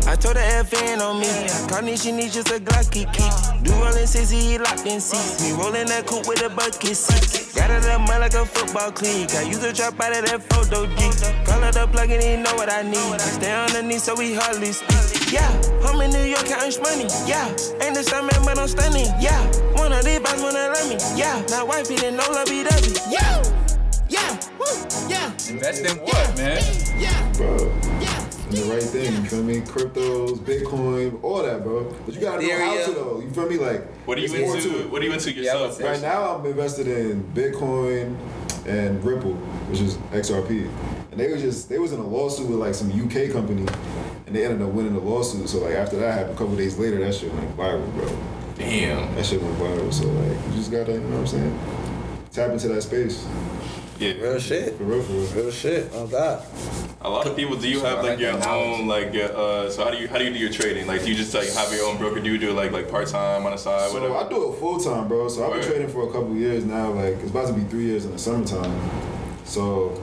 I told her FN on me. Connie, she needs just a Glocky key. Do rolling sissy, he locked in seats. Me rolling that coupe with a bucket seat. Got it up mud like a football clique. I use the trap out of that photo G. Call her the plug and he know what I need. Stay underneath so we hardly speak. Yeah, I'm in New York counting money. Yeah, ain't the same man, but I'm stunning. Yeah, one of these boys wanna love me. Yeah, now wifey didn't know love be. Yeah, yeah, woo, yeah. Invest in what, man? Yeah. Bro. And the right thing, you feel me? Cryptos, Bitcoin, all that, bro. But you gotta know how to though. You feel me? Like, What are you there's more to into? What are you into yourself? Right now, I'm invested in Bitcoin and Ripple, which is XRP. And they was just they was in a lawsuit with like some UK company, and they ended up winning the lawsuit. So like after that happened, a couple days later, that shit went viral, bro. Damn. That shit went viral. So like you just gotta, you know what I'm saying? Tap into that space. Yeah. Real shit. For real, for real. Real shit. Oh God. A lot of people. Do you have like your own like? your, Uh, so how do you how do you do your trading? Like, do you just like have your own broker? Do you do it like like part time on the side? So whatever. I do it full time, bro. So I've been trading for a couple years now. Like it's about to be three years in the summertime. So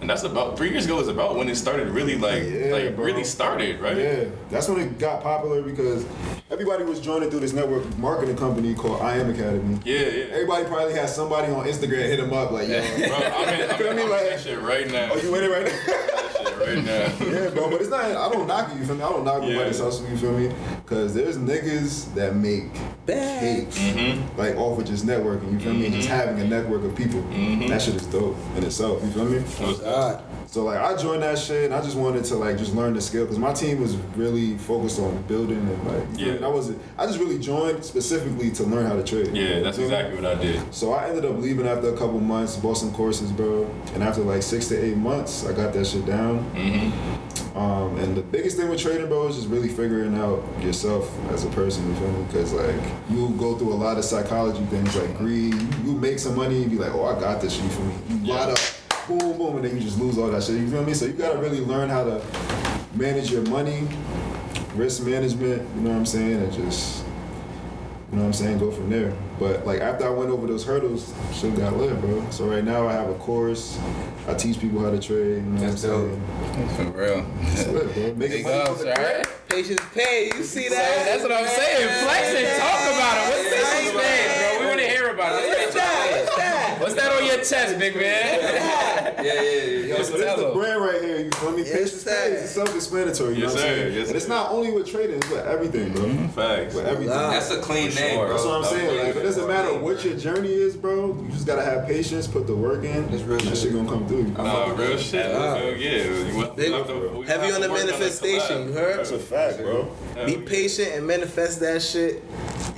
And that's about three years ago. Is about when it started really like like bro. really started, right? Yeah, that's when it got popular because everybody was joining through this network marketing company called IM Academy. Yeah, yeah. Everybody probably has somebody on Instagram hit them up like, yo, Bro, I'm in, I'm in. I'm in Like- that shit right now. oh, you in it right now? That shit right now. yeah, bro, but it's not. I don't knock it. You feel me? I don't knock Yeah. nobody's hustle. You feel me? Because there's niggas that make cakes Mm-hmm. like off of just networking. You feel me? Just having a network of people. Mm-hmm. That shit is dope in itself. You feel me? God. So like I joined that shit and I just wanted to like just learn the skill because my team was really focused on building and like Yeah. I wasn't. I just really joined specifically to learn how to trade. Yeah, that's You exactly what I did. So I ended up leaving after a couple months, bought some courses, bro. And after like six to eight months, I got that shit down. Mm-hmm. Um, and the biggest thing with trading, bro, is just really figuring out yourself as a person. You feel me? Because like you go through a lot of psychology things like greed. You, you make some money and be like, oh, I got this shit. You feel me? You lot up, boom, boom, and then you just lose all that shit. You feel me? So you gotta really learn how to manage your money, risk management. You know what I'm saying? And just you know what I'm saying? Go from there. But like after I went over those hurdles, shit got lit, bro. So right now I have a course. I teach people how to trade. You know That's what I'm dope. saying? For real. It's lit, bro. Making Big money ups, right? Patience pay. You see that? that's what I'm saying. Flex it. Talk about it. What's this name, bro? We want to hear about it. What's that? What's that on your chest, big man? Yeah, yeah, yeah. Yo, so this is the brand right here. You feel me? Yes, Patience sir. It's self-explanatory. You Yes, know what I'm sir. saying? Yes, and it's not only with trading; it's with everything, bro. Mm-hmm. Facts. With everything. That's a clean For name, sure. bro. That's what I'm That's saying. Like, it doesn't matter what your journey is, bro. You just gotta have patience, put the work in. It's real that shit. shit gonna come through. You Nah, real shit. Hell yeah. You Big- we have to- we Heavy on the manifestation, you heard? That's a fact, bro. Be patient and manifest that shit.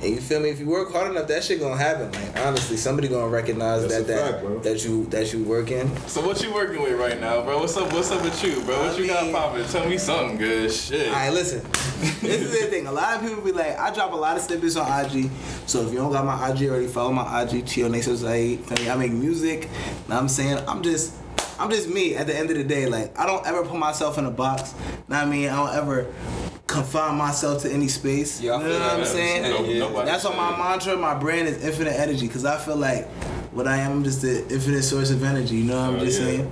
And you feel me? If you work hard enough, that shit gonna happen. Like honestly, somebody gonna recognize That's that a that fact, bro. that you that you working. So what you working with right now, bro? What's up? What's up with you, bro? What I you got mean- popping? Tell me something good shit. All right, listen. this is the thing. A lot of people be like, I drop a lot of snippets on IG. So if you don't got my IG already, follow my IG. Chio Nation Saeed. Feel? I make music. Know what I'm saying I'm just, I'm just me. At the end of the day, like I don't ever put myself in a box. Know what I mean? I don't ever confine myself to any space. Yeah, you feel know what I'm saying? No- Yeah. nobody That's on my mantra. My brand is infinite energy because I feel like what I am, I'm just the infinite source of energy. You know what I'm Oh, just yeah. saying?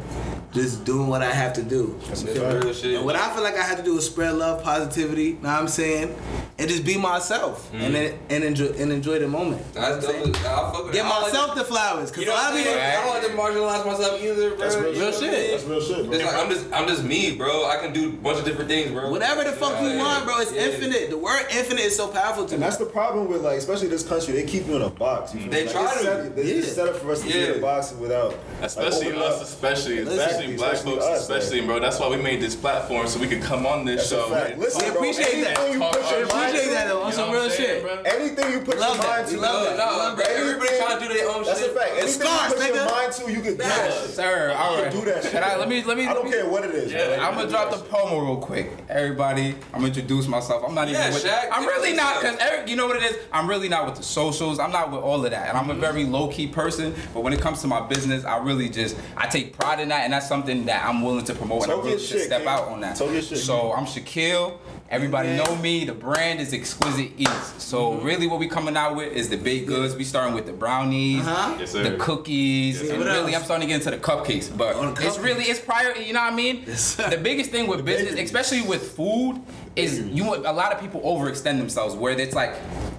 Just doing what I have to do. That's real shit. And what I feel like I have to do is spread love, positivity, know what I'm saying? and just be myself mm-hmm. and then, and enjoy and enjoy the moment. You know That's what I'm dope. I fuck with Give like myself the flowers, cause You know a what lot I'm of people. saying? I don't like to marginalize myself either, bro. That's real You know shit. what I mean? That's real shit, bro. It's like I'm just I'm just me, bro. I can do a bunch of different things, bro. Whatever the fuck you Yeah. want, bro, it's Yeah. infinite. The word infinite is so powerful to And me. that's the problem with like, especially this country. They keep you in a box. You feel They me? try like, to. Set, they Yeah. just set up for us to be in a box without, Especially like, us, up. especially, especially black especially folks, us, especially, like- bro. That's why we made this platform so we could come on this That's show. fact. and Listen, talk- bro, appreciate that. you Talk put our your mind Appreciate that though, on You know some real saying, shit. bro? anything you put love your that. mind We to, love that. No, bro, everybody trying to do their own That's shit. a fact. Anything scars, you put your mind to, you can do that. Sir, all You right. can do that shit. I, let me let me. I don't care what it is. I'm gonna drop the promo real quick. Everybody, I'm gonna introduce myself. I'm not even with. Shaq, I'm really not because you know what it is. I'm really not with the socials. I'm not with all of that, and I'm a mm-hmm. very low key person. But when it comes to my business, I really just I take pride in that, and that's something that I'm willing to promote, and I Talk really your should step King. out on that. Talk your shit. So I'm Shaquille. Everybody know me. The brand is Exquisite Eats. So really, what we coming out with is the baked goods. We starting with the brownies, Uh-huh. Yes, the cookies, Yes, and really, else? I'm starting to get into the cupcakes. But Oh, the it's really it's prior. You know what I mean? Yes, the biggest thing with business, bakery. especially with food, is you a lot of people overextend themselves where it's like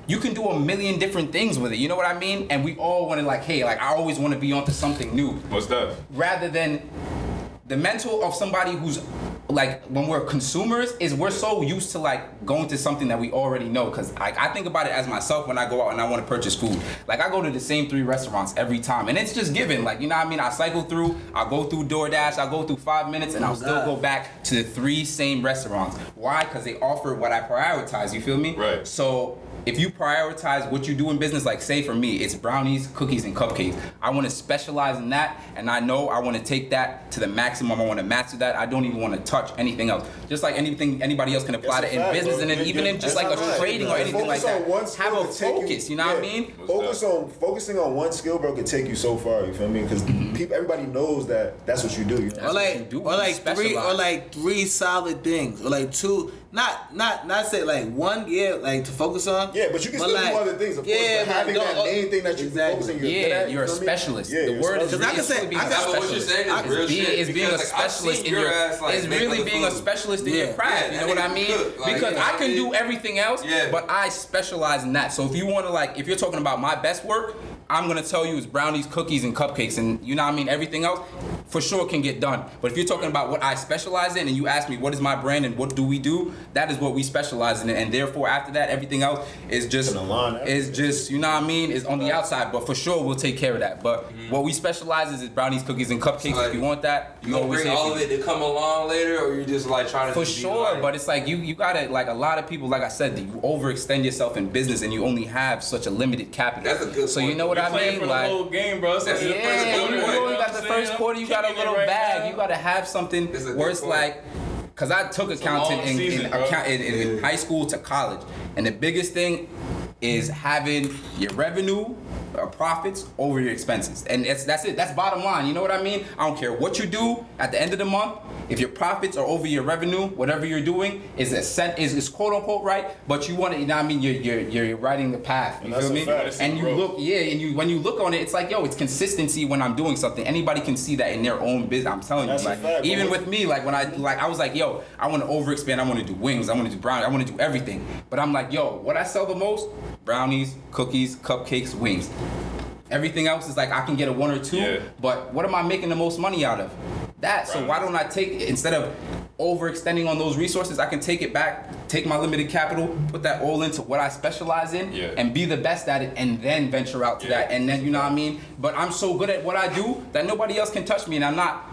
you can do a million different things with it. You know what I mean? And we all want to like, hey, like I always want to be onto something new What's that? rather than the mental of somebody who's like when we're consumers is we're so used to like going to something that we already know. Because like I think about it as myself when I go out and I want to purchase food. Like I go to the same three restaurants every time and it's just given. Like you know what I mean? I cycle through I go through DoorDash I go through five minutes and I'll still go back to the three same restaurants. Why? Because they offer what I prioritize you feel me? Right. so if you prioritize what you do in business, like say for me, it's brownies, cookies, and cupcakes. I want to specialize in that, and I know I want to take that to the maximum. I want to master that. I don't even want to touch anything else. Just like anything anybody else can apply That's to a in fact, business bro. and then even in just like a right. trading or Like, anything like that. on one skill Have a can take focus. You know what I mean? Focus on focusing on one skill, bro, can take you so far. You feel me? Because Mm-hmm. people, everybody knows that that's what you do. You know? or what like you do. or like three or like three solid things or like two not not not say like one yeah like to focus on Yeah, but you can still like, do other things, of yeah course. But but having that main thing that you exactly. focus and you're Yeah, good at, you you're a specialist. Yeah, The word a is Because I can specialist. say- really being I a got- But what you're saying is It's real being, shit. it's being a because, like, I've specialist in your, your ass, like, it's really being a specialist in your craft. You know what I mean? nigga cook, like, because I can do everything else, Yeah. but I specialize in that. So if you want to like, if you're talking about my best work, I'm gonna tell you it's brownies, cookies, and cupcakes, and you know what I mean. Everything else, for sure, can get done. But if you're talking about what I specialize in, and you ask me what is my brand and what do we do, that is what we specialize in, and therefore after that, everything else is just Can is just you know what I mean is on the outside. But for sure, we'll take care of that. But mm-hmm. what we specialize is, is brownies, cookies, and cupcakes. Like, if you want that, You gonna always bring all of it to come along later, or you just like trying to For sure, like- but it's like you you gotta like a lot of people, like I said, that you overextend yourself in business and you only have such a limited capital. That's a good So you know what We I mean? for Like the whole game, bro. It's That's the the first yeah, quarter, you, right? you only got the first quarter. You got a Kicking it little right bag. now. You got to have something It's where it's like, cause I took accounting in, season, in, account, in, in, in high school to college, and the biggest thing is having your revenue or profits over your expenses, and it's, that's it. That's bottom line. You know what I mean? I don't care what you do at the end of the month. If your profits are over your revenue, whatever you're doing is a cent is, is quote unquote right, but you want to. You know what I mean? You're you're you're writing the path. You And feel me? fact. And you Growth. look yeah, and you when you look on it, it's like yo, it's consistency when I'm doing something. Anybody can see that in their own business. I'm telling That's you, like fact, even with me, like when I like I was like yo, I want to overexpand. I want to do wings. I want to do brownies. I want to do everything. But I'm like yo, what I sell the most? Brownies, cookies, cupcakes, wings. Everything else is like I can get a one or two, Yeah. but what am I making the most money out of? That. So why don't I take instead of overextending on those resources, I can take it back, take my limited capital, put that all into what I specialize in, Yeah. and be the best at it, and then venture out to Yeah. that. And then you know what I mean. But I'm so good at what I do that nobody else can touch me, and I'm not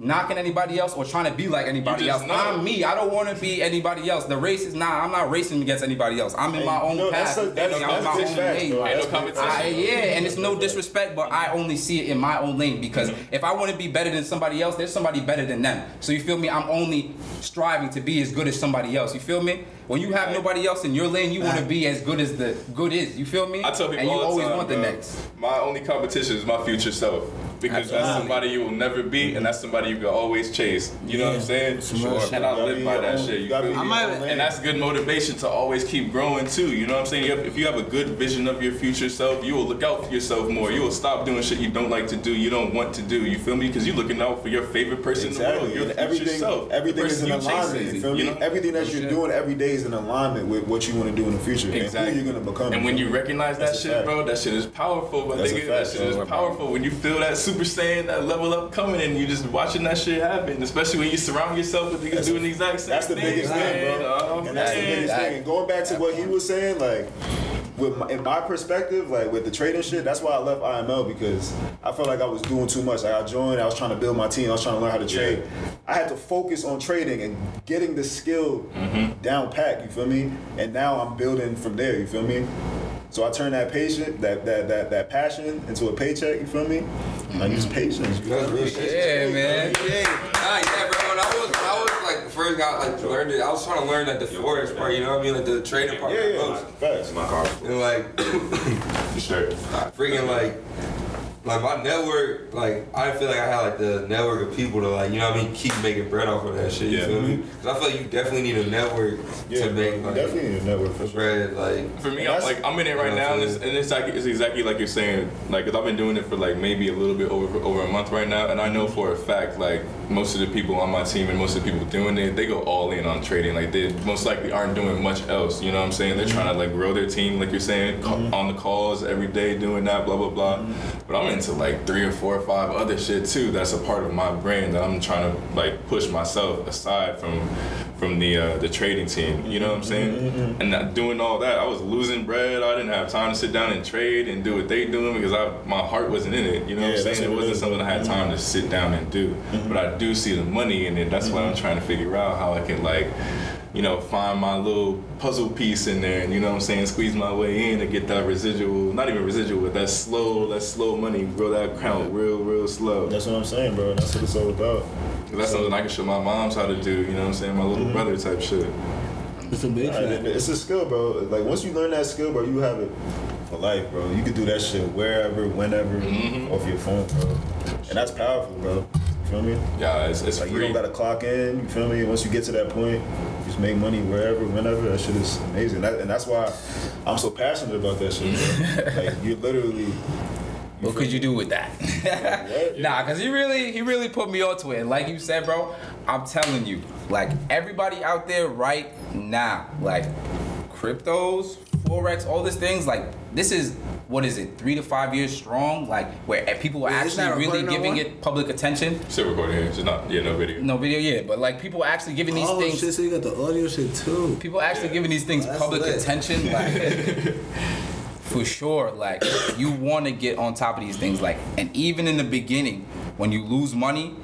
knocking anybody else or trying to be like anybody else. just know. I'm me. I don't want to be anybody else. The race is not. I'm not racing against anybody else. I'm in my own no, that's path. a- that's- that's my own lane. no That's big competition. I, yeah, and it's no disrespect, but I only see it in my own lane because Mm-hmm. if I want to be better than somebody else, there's somebody better than them. So you feel me? I'm only striving to be as good as somebody else. You feel me? When you have nobody else in your lane, you want to be as good as the good is. You feel me? I tell people and you all the always time, want bro, the next. My only competition is my future self. Because that's somebody you will never be, and that's somebody you can always chase. You know what I'm saying? Sure. And I live by that own- shit. you You feel me? your I own might- lane. And that's good motivation to always keep growing too. You know what I'm saying? You have- If you have a good vision of your future self, you will look out for yourself more. You will stop doing shit you don't like to do, you don't want to do. You feel me? Because you're looking out for your favorite person in the world. Your And future everything, self. everything is in alignment. chasing, You feel me? you know? Everything that you're doing every day stays in alignment with what you want to do in the future Exactly. and who you're gonna become. And when you recognize that shit, fact. bro, that shit is powerful. But That's a nigga, that fact, shit is powerful when you feel that Super Saiyan, that level up coming, and you just watching that shit happen. Especially when you surround yourself with niggas doing the exact same That's the thing, biggest thing, bro. Oh, and that's the biggest thing. And going back to what he was saying, like, with my, in my perspective, like with the trading shit, that's why I left IML because I felt like I was doing too much. Like I joined, I was trying to build my team, I was trying to learn how to trade. I had to focus on trading and getting the skill mm-hmm. down pat. You feel me? And now I'm building from there. You feel me? So I turned that patient, that that that that passion into a paycheck. You feel me? I use mm-hmm. patience. That's real shit. Yeah, man. Nah, yeah, bro. When I was, I was like first got like learned it. I was trying to learn that the forex part. You know what I mean? Like the trading part. Yeah, yeah. most. Facts. My car. And like, Sure. freaking like, like my network. Like I feel like I had like the network of people to like, you know what I mean? Keep making bread off of that shit. You Yeah. feel me? Because I feel like you definitely need a network Yeah, to make bro, like definitely need a network for sure. bread. Like For me, I'm like I'm in it right You know now, and it's, and it's, like, it's exactly like you're saying. Like, cause I've been doing it for like maybe a little bit over over a month right now, and I know mm-hmm. for a fact like most of the people on my team and most of the people doing it, they go all in on trading. Like they most likely aren't doing much else. You know what I'm saying? They're mm-hmm. trying to like grow their team, like you're saying, ca- mm-hmm. on the calls every day, doing that, blah blah blah. But I'm into like three or four or five other shit too. That's a part of my brain that I'm trying to like push myself aside from from the uh, the trading team. You know what I'm saying? Mm-hmm. And not doing all that, I was losing bread. I didn't have time to sit down and trade and do what they doing because I my heart wasn't in it. You know Yeah, what I'm saying? It wasn't is. something I had time to mm-hmm. sit down and do. But I mm-hmm. do see the money in it. That's why I'm trying to figure out how I can like. You know, find my little puzzle piece in there, and you know what I'm saying, squeeze my way in to get that residual, not even residual, but that slow, that slow money, grow that account real, real slow. That's what I'm saying, bro. That's what it's all about. That's something I can show my moms how to do, you know what I'm saying? My little mm-hmm. brother type shit. It's a big Alright. It's a skill, bro. Like once you learn that skill, bro, you have it for life, bro. You can do that shit wherever, whenever, mm-hmm. off your phone, bro. And that's powerful, bro. Feel me? Yeah, it's, it's Like you don't gotta clock in. You feel me? Once you get to that point, you just make money wherever, whenever. That shit is amazing. That, and that's why I'm so passionate about that shit. Like you literally. What could you do with that? nah, cause he really, he really put me onto it. And like you said, bro, I'm telling you, like everybody out there right now, like cryptos, forex, all these things, like this is what is it, three to five years strong, like where people are Wait, it's actually not really recording no giving more? it public attention. Still recording here, just not, yeah, no video. No video, yeah, but like people are actually giving these oh things. shit! So you got the audio shit too. People actually giving these things That's public lit. attention, like for sure. Like you want to get on top of these things, like, and even in the beginning, when you lose money,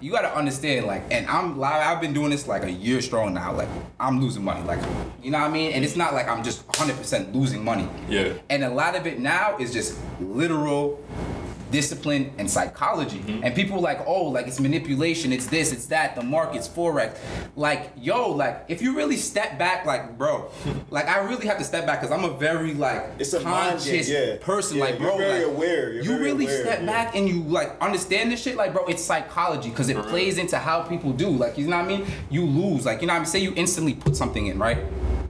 you gotta understand, like, and I'm li- I've been doing this like a year strong now. Like, I'm losing money, like, you know what I mean? And it's not like I'm just 100% losing money. Yeah. And a lot of it now is just literal discipline and psychology. Mm-hmm. And people are like, oh, like it's manipulation, it's this, it's that, the market's forex. Like, yo, like if you really step back, like, bro, like I really have to step back because I'm a very like It's a conscious yeah. person. Yeah, like, bro, very like, aware, you're you very really aware, step yeah. back and you like understand this shit, like, bro, it's psychology because it plays into how people do. Like, you know what I mean? You lose, like, you know what I mean? Say you instantly put something in, right?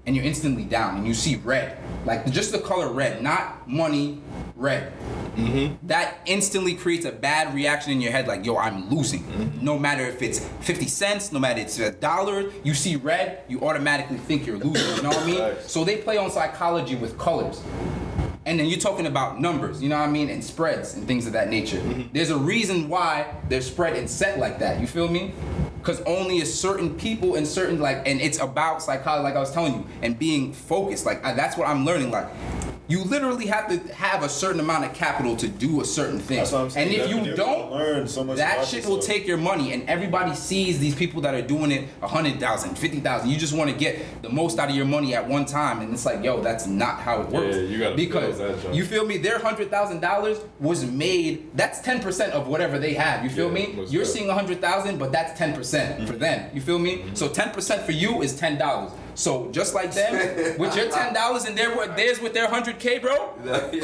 And you're instantly down and you see red. Like just the color red, not money, red. Mm-hmm. That instantly creates a bad reaction in your head, like, yo, I'm losing. Mm-hmm. No matter if it's 50 cents, no matter if it's a dollar, you see red, you automatically think you're losing. You know what I mean? So they play on psychology with colors. And then you're talking about numbers, you know what I mean, and spreads and things of that nature. Mm-hmm. There's a reason why they're spread and set like that. You feel me? Because only a certain people and certain like, and it's about psychology, like I was telling you, and being focused. Like I, that's what I'm learning. Like you literally have to have a certain amount of capital to do a certain thing. That's what I'm saying. And if You're you gonna don't, learn so much that shit will take your money. And everybody sees these people that are doing it 100,000, 50,000. You just want to get the most out of your money at one time. And it's like, yo, that's not how it works. Yeah, you gotta because that you feel me? Their hundred thousand dollars was made. That's ten percent of whatever they have. You feel Yeah, me? You're definitely. seeing a hundred thousand, but that's ten percent for mm-hmm. them. You feel me? Mm-hmm. So ten percent for you is ten dollars. So just like them, with your ten dollars and their theirs with their hundred k, bro.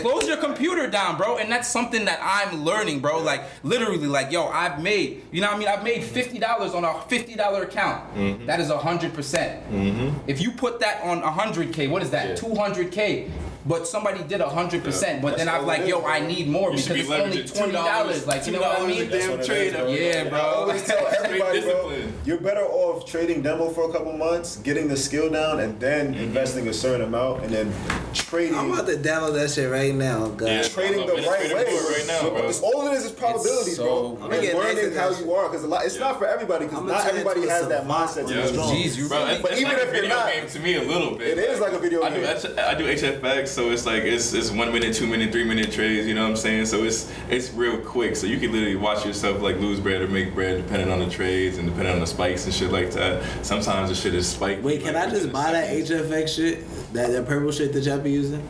Close your computer down, bro. And that's something that I'm learning, bro. Like literally, like yo, I've made. You know what I mean? I've made fifty dollars on a fifty dollar account. Mm-hmm. That is a hundred percent. Mm-hmm. If you put that on a hundred k, what is that? Two hundred k. But somebody did a hundred percent. But then I'm like, it yo, is, I need more You because be it's only twenty dollars. Like you know what I mean? a damn That's trade is, up. Yeah, bro. I always tell everybody, bro. you're better off trading demo for a couple months, getting the skill down, and then Mm-hmm. investing a certain amount, and then trading. I'm about to download that shit right now, guys. trading the right way. right now, bro. It's- all it is is probabilities, so- bro. I'm And learning how you are, because a lot. It's not for everybody, because not everybody has that mindset to Yeah. be. Jeez, you Bro, really- But even like if a you're not- game to me a little bit. It is like a video I do, game. H- I do HFX, so it's like it's it's one minute, two minute, three minute trades. You know what I'm saying? So it's it's real quick. So you can literally watch yourself like lose bread or make bread depending on the trades and depending on the spikes and shit like that. Sometimes the shit is spiked. Wait, can like, I just buy that. HFX shit? That that purple shit that y'all be using?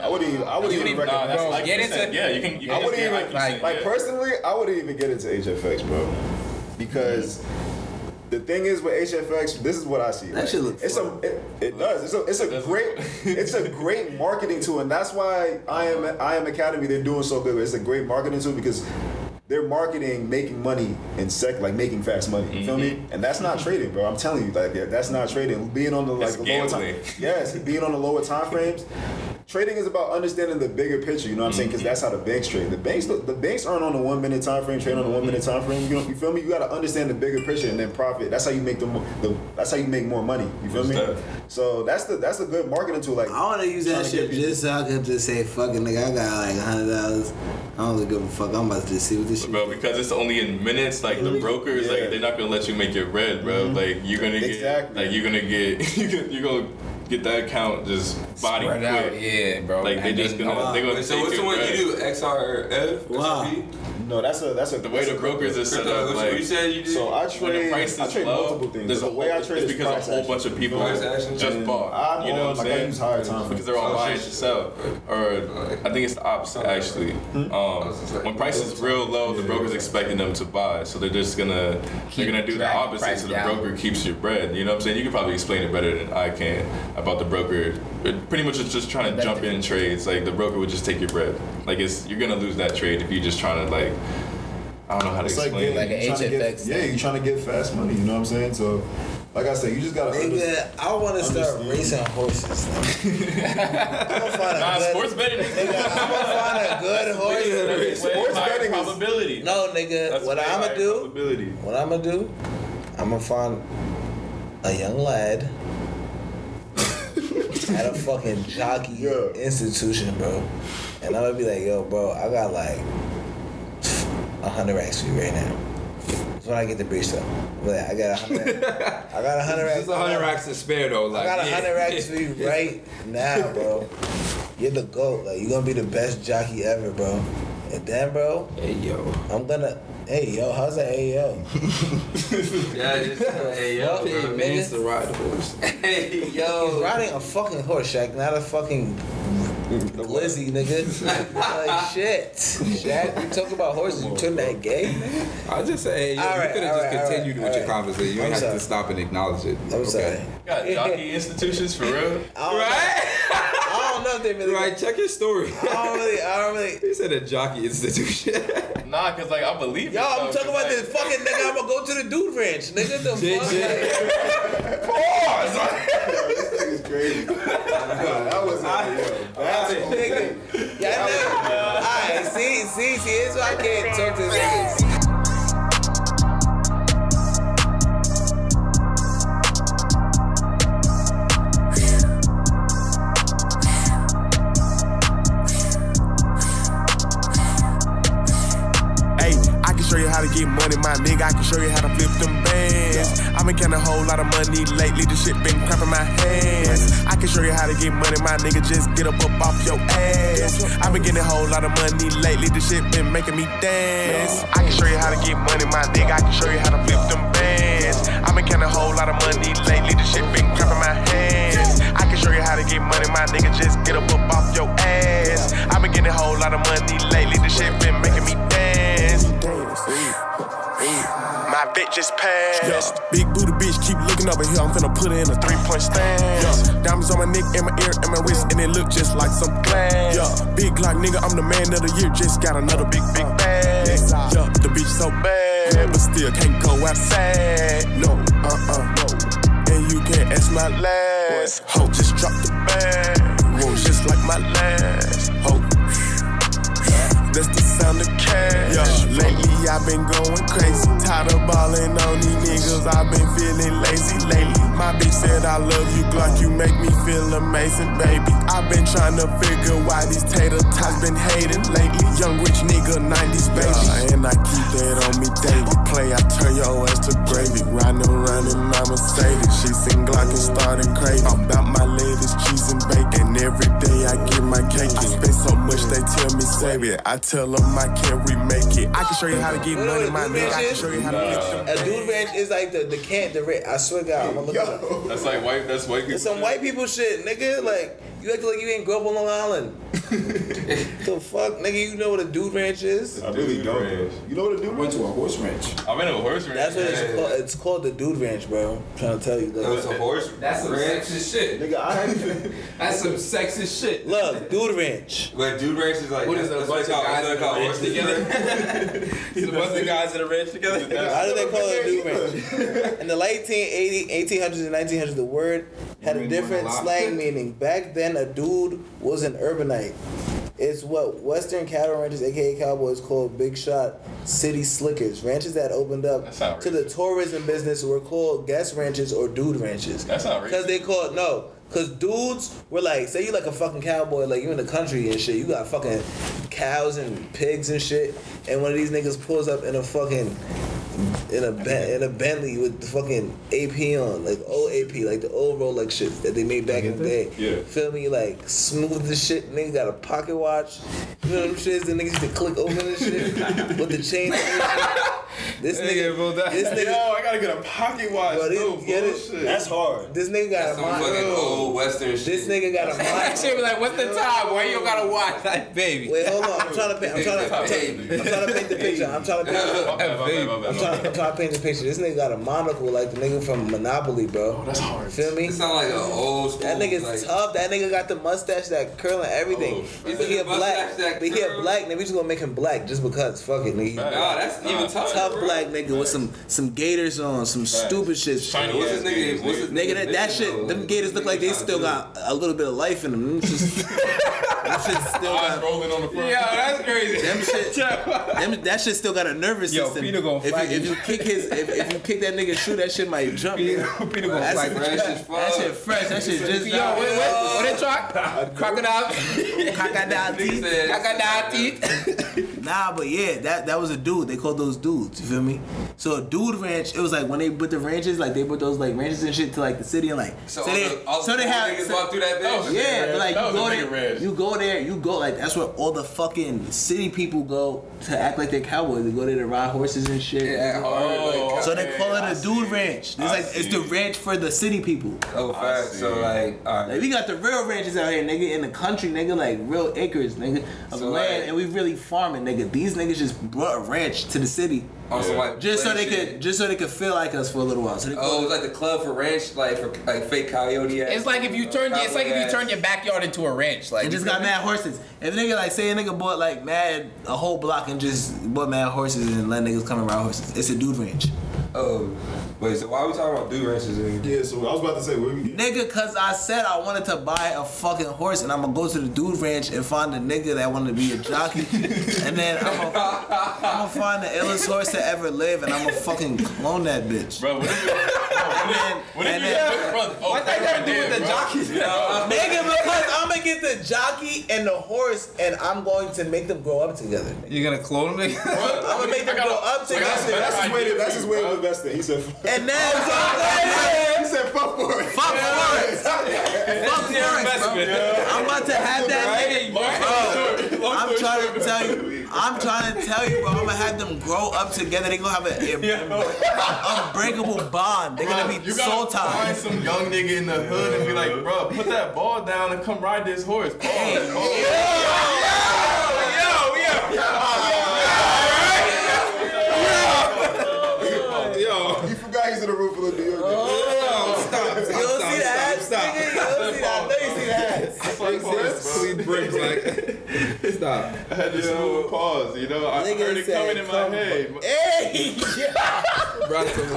I wouldn't even. I wouldn't even can- nah, recommend. Bro, like get into- yeah. You can. You I wouldn't even get like, like, yeah. personally. I wouldn't even get into HFX, bro, because the thing is with HFX, this is what I see. That like, shit look It's a. It, it does. It's a. It's a great. it's a great marketing tool, and that's why I am. IM Academy. They're doing so good. It's a great marketing tool because. They're marketing, making money in sec, like making fast money. You feel me? And that's not trading, bro. I'm telling you, like yeah, that's not trading. Being on the like the lower time, gambling. yes, being on the lower time frames. Trading is about understanding the bigger picture. You know what I'm saying? Because that's how the banks trade. The banks, the, the banks aren't on the one minute time frame. Trade on the one minute time frame. You know, you feel me? You got to understand the bigger picture and then profit. That's how you make the, mo- the that's how you make more money. You feel me? Most def. So that's the that's a good marketing tool. Like I want to use that shit just so I can just say, fucking nigga, I got like a hundred dollars. I don't really give a fuck. I'm about to just see what this shit. Bro, because it's only in minutes, like the brokers, Yeah. Mm-hmm. like they're not gonna let you make your red, bro. Like you're gonna get, like you're gonna get, you're gonna get that account just body Spread quick. out, yeah, bro. Like they just then- gonna, they're gonna Wait, so take what's the one bread. you do? XRF? Wow. XRP? No, that's a that's a The way the brokers is set up, what like you said you did? So I when the trade price I is trade low, multiple things. there's a the way I trade it's is because a whole action. bunch of people Price just And bought. I'm you know what I'm like, I saying? use higher time because they're all Oh, buying to sell, or I think it's the opposite actually. Hmm? Um, when price is real low, the broker's expecting them to buy, so they're just gonna Keep they're gonna do the opposite, so the broker keeps your bread. You know what I'm saying? You can probably explain it better than I can about the broker. It pretty much it's just trying to jump in trades. Like the broker would just take your bread. Like it's you're gonna lose that trade if you're just trying to like. I don't know how to It's like, explain. getting, it. Like an you trying to get, HFX yeah, you're trying to get fast money. You know what I'm saying? So, like I said, you just gotta. understand- Nigga, I want to start racing horses. I'm gonna find a Nah, good, sports betting. nigga, I'm gonna find a good horse. Sports higher betting is- probability. No, nigga, That's what I'm gonna do? What I'm gonna do? I'm gonna find a young lad at a fucking jockey Yeah. institution, bro, and I'm gonna be like, yo, bro, I got like a hundred racks for you right now. That's when I get the bridge though. Like, I got a hundred. I got a hundred racks. Just a hundred racks to spare though. Like, I got a yeah. hundred racks for you right now, bro. You're the goat. Like you're gonna be the best jockey ever, bro. And then, bro, Hey yo. I'm gonna. Hey yo, how's that? Hey yo. Yeah, just hey yo, Hey, bro. nigga. Man's to ride the horse. Hey yo, He's riding a fucking horse, Shaq, not a fucking glizzy, nigga. like shit. Shaq, you talk about horses, you turn that gay, nigga. I just say, hey, yo, All right, you could have just right, continued right, with all your conversation. You I'm have sorry. to stop and acknowledge it. I'm okay. sorry. Got jockey institutions for real. Right? I don't know if they really. Right, check your story. I don't really. I don't really. he said a jockey institution. Nah, cause like I believe. Yo, it, I'm though, talking 'cause, about like, this fucking nigga. I'm gonna go to the dude ranch, nigga. The fuck? Jay. this nigga's crazy. Nah, that was yo, that's nigga. Yeah, nigga. Alright, see, see, see, here's why I can't talk to niggas. Show you how to get money, my nigga. I can show you how to flip them bands. I've been counting a whole lot of money lately. The shit been cramping my hands. I can show you how to get money, my nigga. Just get up up off your ass. I've been getting a whole lot of money lately. The shit been making me dance. I can show you how to get money, my nigga. I can show you how to flip them bands. I've been counting a whole lot of money lately. The shit been cramping my hands. I can show you how to get money, my nigga. Just get up up off your ass. I've been getting a whole lot of money lately. The shit been making me dance. My bitch just passed. Big booty bitch, keep looking over here. I'm finna put her in a three point stand. Diamonds on my neck and my ear and my wrist, and it look just like some glass. Yeah, big Glock nigga, I'm the man of the year. Just got another big, big bag. Yeah, the bitch so bad, but still can't go outside. No, uh uh, no. And you can't ask my last. Ho, just drop the bag. Whoa, just like my last. Ho. That's the sound of cash. Yeah, lately I've been going crazy. Tired of ballin' on these niggas I've been feeling lazy lately. My bitch said I love you, Glock, you make me feel amazing, baby. I've been trying to figure why these tater tots been hating lately. Young rich nigga, 90s baby. And I keep that on me daily. Play, I turn your ass to gravy. Riding around in my Mercedes. She seen Glock and started craving. About my latest cheese and. Every day I get my cake. I spend so much, they tell me save it. I tell them I can't remake it. I can show you how to get money, my nigga. I can show you how to flip them. A dude ranch is like the the can't the ra- I swear to God, I'm gonna look it up. That's like white. That's white people. It's some white people shit, nigga. Like you act like you ain't grow up on Long Island. the fuck, nigga? You know what a dude ranch is? I really don't. You know what a dude Went to a horse ranch. I'm in a horse ranch. That's what it's called. It's called the dude ranch, bro. I'm trying to tell you. That was a horse That's some ranch. sexist shit. Nigga, I That's some sexist shit. Look, dude ranch. But dude ranch is like What is that's it, a bunch they of call- guys that's in what a they call ranch horse together? He's a bunch of guys in a ranch together. How do they call it a dude ranch? In the late 1880, 1800s and 1900s, the word had a different slang meaning. Back then, a dude was an urbanite. It's what Western cattle ranchers, aka cowboys, called big shot city slickers. Ranches that opened up to the tourism business were called guest ranches or dude ranches. That's outrageous. Because they called no. Cause dudes were like, say you like a fucking cowboy, like you in the country and shit. You got fucking cows and pigs and shit, and one of these niggas pulls up in a fucking in a ben- in a Bentley with the fucking AP on, like old AP, like the old Rolex shit that they made back in the day. Yeah. Feel me? Like smooth as shit. Nigga got a pocket watch. You know what them shits the niggas used to click open and shit with the chain. and shit. This nigga, this Yo, nigga, I gotta get a pocket watch. Bro, they no get it. That's hard. this nigga got That's a some mind. Fucking old western shit. This nigga got a That mind. shit be like, what's the time? Why you don't gotta watch that baby? Wait, hold on. I'm trying to paint. I'm trying to. I'm trying, to paint the picture. I'm trying to paint. I'm trying. I'm trying to the picture. This nigga got a monocle like the nigga from Monopoly, bro. Oh, that's hard. Feel me? It sound like an old school. That nigga's like, tough. That nigga got the mustache, that curl, and everything. Oh, but he a black. But he a black nigga. We just gonna make him black just because. Fuck it, nigga. Nah, that's even tough. Tough black nigga with some some gators on, some stupid shit. Shiny What's ass his nigga? What's his Nigga, that, that shit, them gators look like they still got a little bit of life in them. Just, them shit still Eyes got. rolling on the front. Yo, that's crazy. Them shit, them, that shit still got a nervous Yo, system. Peter gonna if, flag you, if you. you kick his, if, if you kick that nigga shoe, that shit might jump. Peter, Peter gonna That's flag it. Fresh as That shit fresh. That shit just Yo, what, what, what they try? Crocodile. Crocodile He teeth. Crocodile teeth. Nah, but yeah, that that was a dude. They called those dudes. You feel me? So a dude ranch. It was like when they put the ranches, like they put those like ranches and shit to like the city and like. So, So, all they, the, all so the they have. niggas so- walk through that That bitch. a Yeah, but like you go nigga there, ranch. you go there, you go like that's where all the fucking city people go to act like they're cowboys. They go there to ride horses and shit. Yeah, hard. Oh, like, So they call it I a dude see. ranch. It's I like it's the ranch for the city people. Oh, fast. see. So like, all Like we got the real ranches out here, nigga, in the country, nigga, like real acres, nigga, of So, land, like- and we really farming, nigga. These niggas just brought a ranch to the city Oh, On some like just so they shit. could, just so they could feel like us for a little while. So they Oh, it was like the club for ranch, like for like fake coyote. ass- It's like if you turn, it's like if you ass. turn your backyard into a ranch. Like and you just got me? mad horses. If a nigga like say a nigga bought like mad a whole block and just bought mad horses and let niggas come around horses, it's a dude ranch. Oh, wait. So why are we talking about dude ranches? Then? Yeah, so I was about to say, where we get? Nigga, cause I said I wanted to buy a fucking horse and I'm gonna go to the dude ranch and find a nigga that wanted to be a jockey. and then I'm gonna, I'm gonna find the illest horse to ever live and I'm gonna fucking clone that bitch. Bro, what if you, And then, what if and you, then, bro, oh, What that got to do with the bro. jockeys? nigga, because I'm gonna get the jockey and the horse and I'm going to make them grow up together. You're gonna clone them? I'm gonna make them I grow up together. That's his way. To, that's his way of investing. He said, And then, so I'm he said, fuck for it. Fuck forest. Fuck forest, bro. I'm about to have that nigga. Bro, I'm trying to tell you. I'm trying to tell you, bro. I'm gonna have them grow up together. They gonna have an unbreakable bond. They're gonna be You soul gotta find some young nigga in the hood and be like, bro, put that ball down and come ride this horse. Pause, pause. You pause, bro. He brings like, stop. I had to smooth pause, you know? I Nigga heard it coming in my head. Hey, Like, come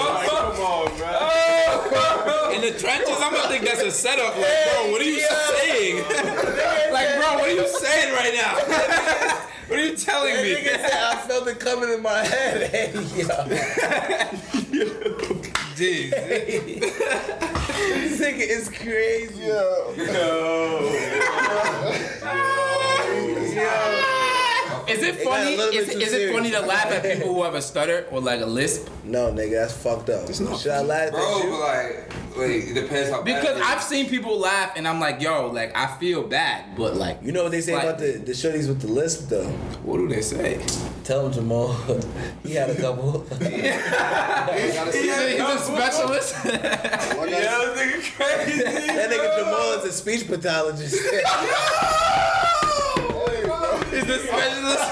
on, bro. In the trenches, I'm gonna think that's a setup. Like, bro, what are you saying? like, bro, what are you saying right now? what are you telling that me? nigga said I felt it coming in my head. Hey, yo. Jeez. this nigga is crazy. Is it It got a funny? little Is, bit too is it funny to laugh at people who have a stutter or like a lisp? No, nigga, that's fucked up. Should I laugh Bro, at but you? like, wait, it depends how bad Because. I've seen people laugh and I'm like, yo, like I feel bad, but like You know what they say Like- about the, the shorties with the lisp though? What do they say? Tell him Jamal. he had a couple. he's a, he's a specialist. Yo, nigga crazy. that nigga Jamal is a speech pathologist. He's a specialist.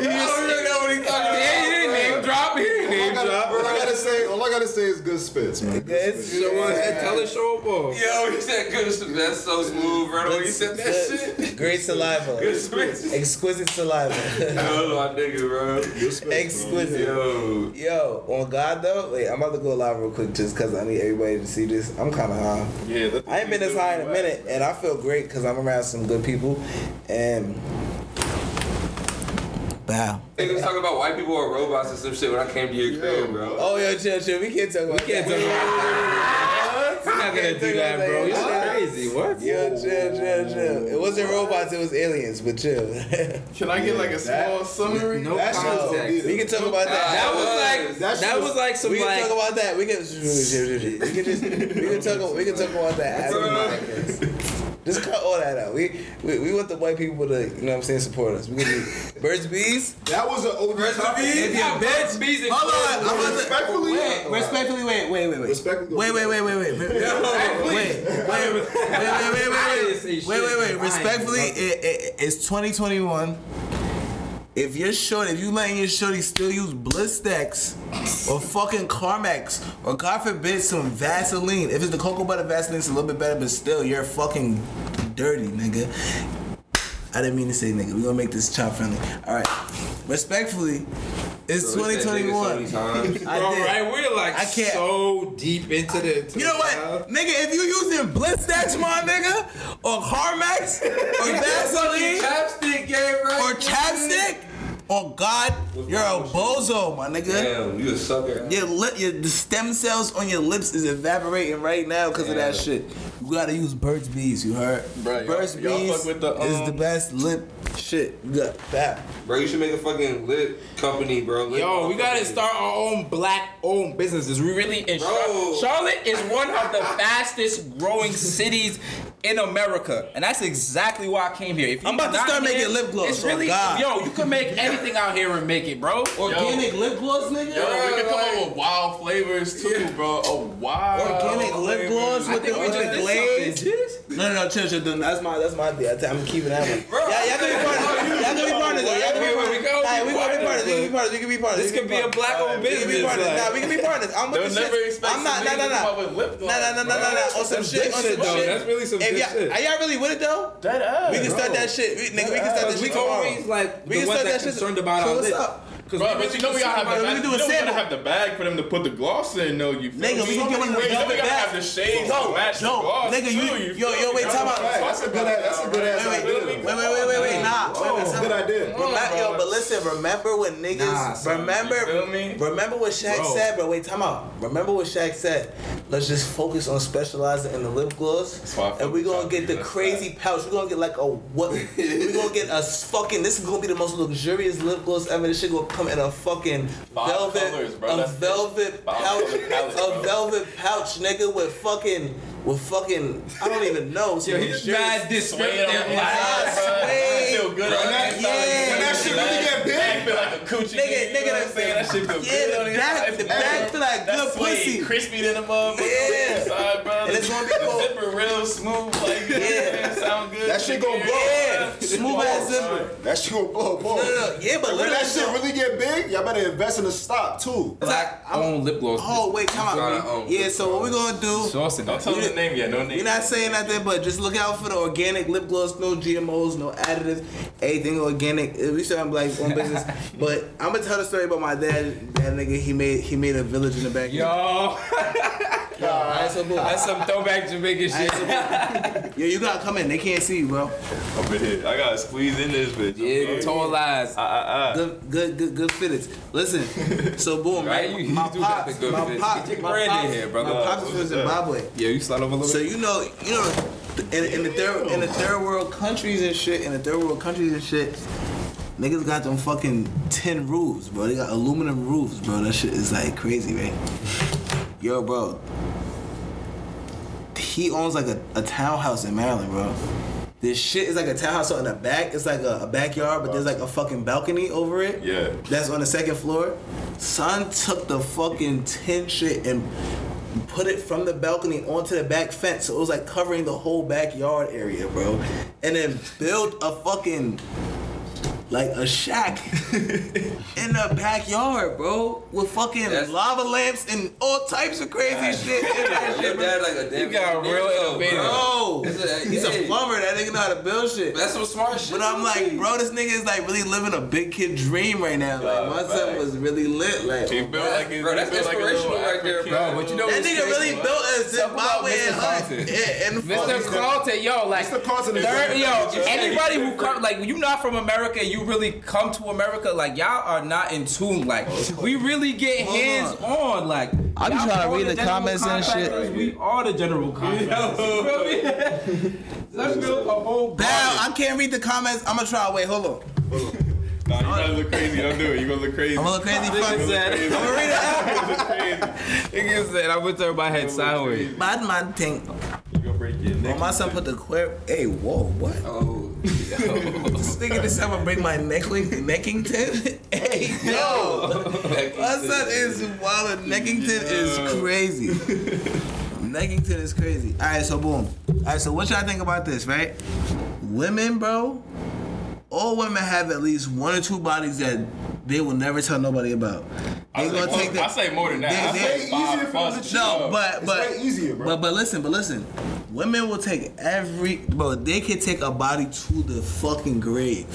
Yeah, he didn't name drop. He didn't name drop. All I gotta say, all I gotta say is good spits, man. Good It's- spits. Show us, tell us, show up. ball. Yo, he said good. spits. That's so smooth, bro. When he said that shit. Great saliva. Good spits. Exquisite saliva. Yo, my nigga, bro. Exquisite. Yo. Yo, on God though, wait, I'm about to go live real quick just because I need everybody to see this. I'm kind of high. Yeah, I ain't been this high in a minute, and I feel great because I'm around some good people. And bow. Niggas talking about white people are robots and some shit when I came to your crib, bro. Oh, yo, chill, chill. We can't talk about. We can't talk about. that. We're not gonna do that, bro. You're What? crazy. What? Yo, chill, chill, chill. It wasn't robots, it was aliens, but chill. Can I get like a small summary? No That shit was context. we can talk about that. That was like That that, shit was like some we can like talk about that. We can. We can just. We can talk. We can talk about that after the podcast. Just cut all that out. We, we we want the white people to, you know what I'm saying, support us. We gonna be Burt's Bees. That was an OG Burt's Bees? If you're Burt's Bees, and Hold on. I'm about respectfully. Wait, respectfully, wait, wait, wait, wait. Respectfully. Wait, wait, wait, wait, wait. Wait, wait, wait, wait, wait, wait, wait, wait. Wait, wait, wait. Respectfully, it, it, it's 2021. If you're short, if you letting your shorty still use Blistex or fucking Carmex or God forbid some Vaseline, if it's the cocoa butter Vaseline, it's a little bit better, but still, you're fucking dirty, nigga. I didn't mean to say nigga. We gonna make this child friendly. All right. Respectfully, it's So we said nigga so 2021. I Bro, did. right? We're like I can't- so deep into the. to You know what, cloud. nigga? If you using Blistex, my nigga, or Carmex, or Vaseline, Chapstick game, right? or chapstick, oh God, you're a bozo, my nigga. Damn, you a sucker. Your lip, your the stem cells on your lips is evaporating right now because of that shit. You gotta use Burt's Bees. You heard? Bruh, y'all- Burt's y'all Bees fuck with the, is um, the best lip shit. You got that. Bro, you should make a fucking lip company, bro. Lip Yo, we gotta start our own black owned businesses. We really in Bro. Char- Charlotte is one of the fastest growing cities in America, and that's exactly why I came here. If I'm about to start here, making lip gloss, It's oh really God. yo. You can make anything out here and make it, bro. Organic lip gloss, nigga. Yo, we can come up with wild flavors too, bro. A wild Organic lip gloss with the, think with the glaze. Something. No, no, no, chill, chill. chill. That's my, that's my idea. I'm keeping that one. Yeah, y'all can be partners. Y'all can be partners. Y'all can be partners. we go- we gonna be partners. We can be partners. We can be partners. This We could be a black owned We can be business. partners. Nah, we can be partners. I'm with the shit. I'm not. Nah, nah, nah. up with lip gloss, Nah, nah, nah, nah, nah, nah. On oh, some shit. On oh, shit, some though. shit. That's really some good shit. Are y'all really with it though? That ass. We can start that shit. We, nigga, we can start that we shit tomorrow. always like We the can ones that concerned about our up? Cause Bro, but you know we gotta have the We bag. can do you know we gotta have the bag for them to put the gloss in, though. You feel Nigga, me? we can give them the Wait, then we gotta have the shades Yo, to match yo, the gloss nigga, too, you- you yo, yo, wait, time out. That's a good. That's a good ass idea. wait, wait, wait, wait, wait, nah. Wait, wait, That's a good idea. Yo, but listen, remember when niggas, remember, you feel me? remember what Shaq said, bro. Wait, time out. Remember what Shaq said. Let's just focus on specializing in the lip gloss, why I fuck and we with gonna get the crazy pouch. We're gonna get like a what? we gonna get a fucking. This is gonna be the most luxurious lip gloss ever. This shit gonna come in a fucking Five velvet, colors, bro. a That's velvet Five pouch, color palette, a bro. velvet pouch, nigga, with fucking, with fucking. I don't even know. some Yo, he's luxurious- mad Sway descriptive. on the like, inside, bro. Sway. Feel good Bro, on that- yeah. When that shit really get big, Back feel like a coochie. Nigga, you nigga, what I'm saying? That shit feel yeah, good the on the back- inside. the back feel like That good sway pussy. crispy than a motherfucker. Yeah. Inside, bro. And it's gonna be The cool. Zipper real smooth, like Yeah. yeah, sound good. That shit gonna blow. Yeah, smooth ass zipper. That shit gonna blow. blow. No, no, no. Yeah, but And when that shit really get big, y'all better invest in the stock too. Black owned lip gloss. Oh wait, come Gotta um, Yeah, so what we gonna do? Sauce in Don't tell them the name yet. No name. We're not saying nothing, but just look out for the organic lip gloss. No GMOs, no additives, everything organic. We still have like one business, but I'm gonna tell the story about my dad. That nigga, he made he made a village in the back. Yo, Alright, so boom. That's some throwback Jamaican shit. Yo, you gotta come in. They can't see you, bro. Up in here. I gotta squeeze in this bitch. Yeah, tall eyes. Uh, uh, uh. Good, good, good, good fitteds. Listen, so boom, Right? right? You- you my do got pops, the good my fits. pops, Get your my brand in pops, here, brother. My pops was from Zimbabwe. Yeah, you slide over a little So you know, you know, in, in the third in the third world countries and shit, in the third world countries and shit, niggas got them fucking tin roofs, bro. They got aluminum roofs, bro. That shit is like crazy, right? Yo, bro. He owns like a, a townhouse in Maryland, bro. This shit is like a townhouse so in the back. It's like a, a backyard, but there's like a fucking balcony over it. Yeah. That's on the second floor. Son took the fucking tin shit and put it from the balcony onto the back fence. So it was like covering the whole backyard area, bro. And then built a fucking like a shack in the backyard, bro, with fucking lava lamps and all types of crazy shit in that shit, Your bro. dad like a damn. You got real innovative. Bro, It's a- he's a hey. plumber. That nigga know how to build shit. That's some smart shit. But I'm like, bro, this nigga is like really living a big kid dream right now. Like my son was really lit. Like He built like his, Bro, that's he built like a little inspirational right there, African- bro. But you know that what's nigga crazy? really built a Talk about Zimbabwean Mr. hut. Carlton. And, and Mr. Carlton, yo, like, Mr. Carlton is third, very- yo, just- anybody who come, like, you not from America and you really come to America, like, y'all are not in tune. Like, we really get hands on. Like, I be y'all trying to read the general comments and shit. We are the general contractors. You feel me? Let's build a whole. Now I can't read the comments. I'm gonna try. Wait, hold on. Nah, you gotta look crazy. Don't do it. You gonna look crazy. I'm gonna look crazy. Fuck said- I'm gonna read it. Look crazy. Nigga said, I went to my head sideways. Bad man thing. You gonna break your Oh, neck. my son put the queer. Hey, whoa, what? Oh, I was thinking This nigga this time break my neck Neckington. hey, yo, my son is wild. Neckington is crazy. Neckington is crazy. All right, so boom. All right, so what y'all think about this, right? Women, bro. All women have at least one or two bodies that they will never tell nobody about. I They say, gonna more, take the- I say more than that. They- I they- say It's five easier for them plus. to No, cheat. but It's but way easier, bro. But but listen, but listen. Women will take every bro. They can take a body to the fucking grave.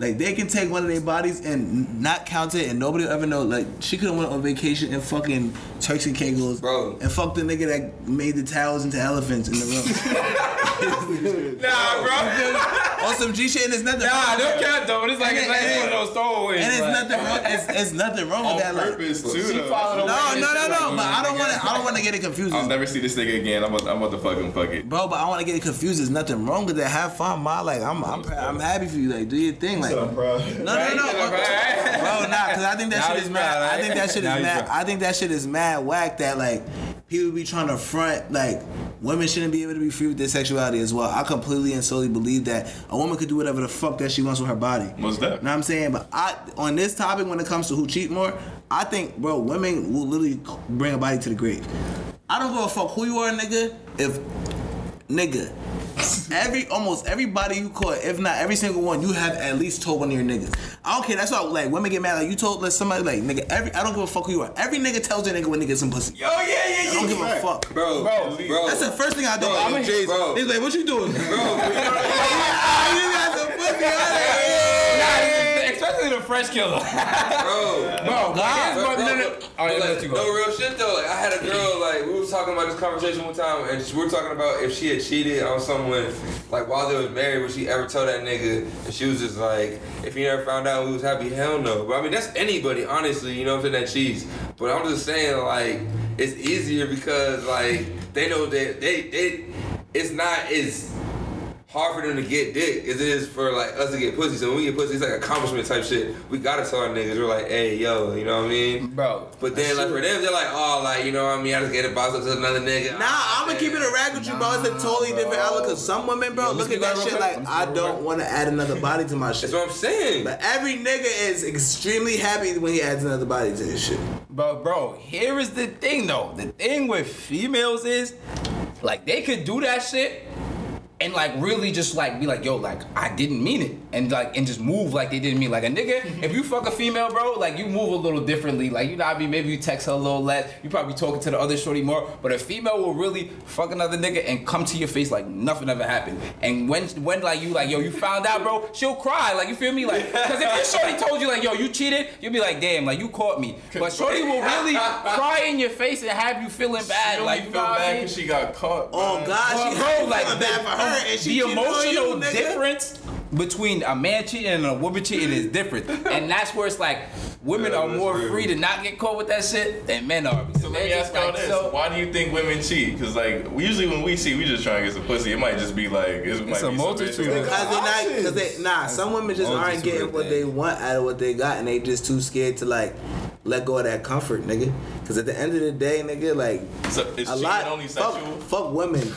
Like they can take one of their bodies and not count it, and nobody will ever know. Like she could have went on vacation in fucking Turks and Caicos, Bro. and fuck the nigga that made the towels into elephants in the room. Nah, bro. on some G shit, and it's nothing. Nah, wrong don't that. count though. It's like And it's it- like and one of those throwaways. And it's like- nothing wrong. It's, it's nothing wrong On with that. Like, purpose too, She though. no, no, no, no. like But I don't want to. I don't want to get it confused. I'll never see this nigga again. I'm about, I'm about to fucking fuck it. Bro, but I want to get it confused. There's nothing wrong with that. Have fun, ma. Like I'm, I'm, I'm happy for you. Like do your thing. Like So no, I'm no, no, bro, nah. Because I think that Now shit is mad, mad. I think that shit Now is mad. mad. I think that shit is mad whack. That like people be trying to front like women shouldn't be able to be free with their sexuality as well. I completely and solely believe that a woman could do whatever the fuck that she wants with her body. Most You know what I'm saying? But I on this topic when it comes to who cheat more, I think bro, women will literally bring a body to the grave. I don't give a fuck who you are, nigga. If nigga. Every almost everybody you caught, if not every single one, you have at least told one of your niggas. I don't care. That's why like women get mad. Like you told like, somebody like nigga. Every I don't give a fuck who you are. Every nigga tells their nigga when they get some pussy. Yo, yeah, yeah, yeah. I yeah. don't give a fuck. bro, Bro, bro. That's the first thing I do. Bro, I'm a Jay. bro. He's like, what you doing? Bro, you got some pussy. I'm Nah, especially the fresh killer. bro. Bro, Bro, my- bro, no, no. bro, yeah, like, let you go. no real shit though. Like I had a girl like we was talking about this conversation one time, and we were talking about if she had cheated on someone like while they was married, would she ever tell that nigga? And she was just like, if he never found out we was happy, hell no. But I mean that's anybody, honestly. You know what I'm saying? That cheats. But I'm just saying like it's easier because like they know that they they it's not as hard for them to get dick as it is for like us to get pussy. So when we get pussy, it's like accomplishment type shit. We gotta tell our niggas. We're like, hey, yo, you know what I mean? Bro, But then like for them, they're like, oh, like you know what I mean? I just get a box up to another nigga. Nah, ah, I'm gonna keep it a rag with you, bro. It's a totally different outlook. Cause some women, bro, look at that shit like I don't want to add another body to my shit. That's what I'm saying. But every nigga is extremely happy when he adds another body to his shit. But bro, here is the thing though. The thing with females is, like, they could do that shit, and like really just like be like, yo, like I didn't mean it, and like and just move like they didn't mean. Like a nigga, if you fuck a female, bro, like you move a little differently. Like you know, what I mean, maybe you text her a little less. You probably talking to the other shorty more. But a female will really fuck another nigga and come to your face like nothing ever happened. And when when like you like yo, you found out, bro, she'll cry. Like you feel me? Like because if your shorty told you like yo, you cheated, you'll be like, damn, like you caught me. But shorty will really cry in your face and have you feeling bad. She like feel know what I bad mean? 'cause she got caught. Oh God, Bro, she bro, like like bad for her, and she the cheated on emotional you, difference between a man cheating and a woman cheating is different, and that's where it's like women Yeah, are more real. free to not get caught with that shit than men are. So let me ask y'all this: Why do you think women cheat? Because like we usually when we cheat, we just trying to get some pussy. It might just be like it might a be some multitude bitch- of- Because they not, because they nah. Some women just aren't getting what they want out of what they got, and they just too scared to like let go of that comfort, nigga. Because at the end of the day, nigga, like So is a lot. only fuck, fuck women.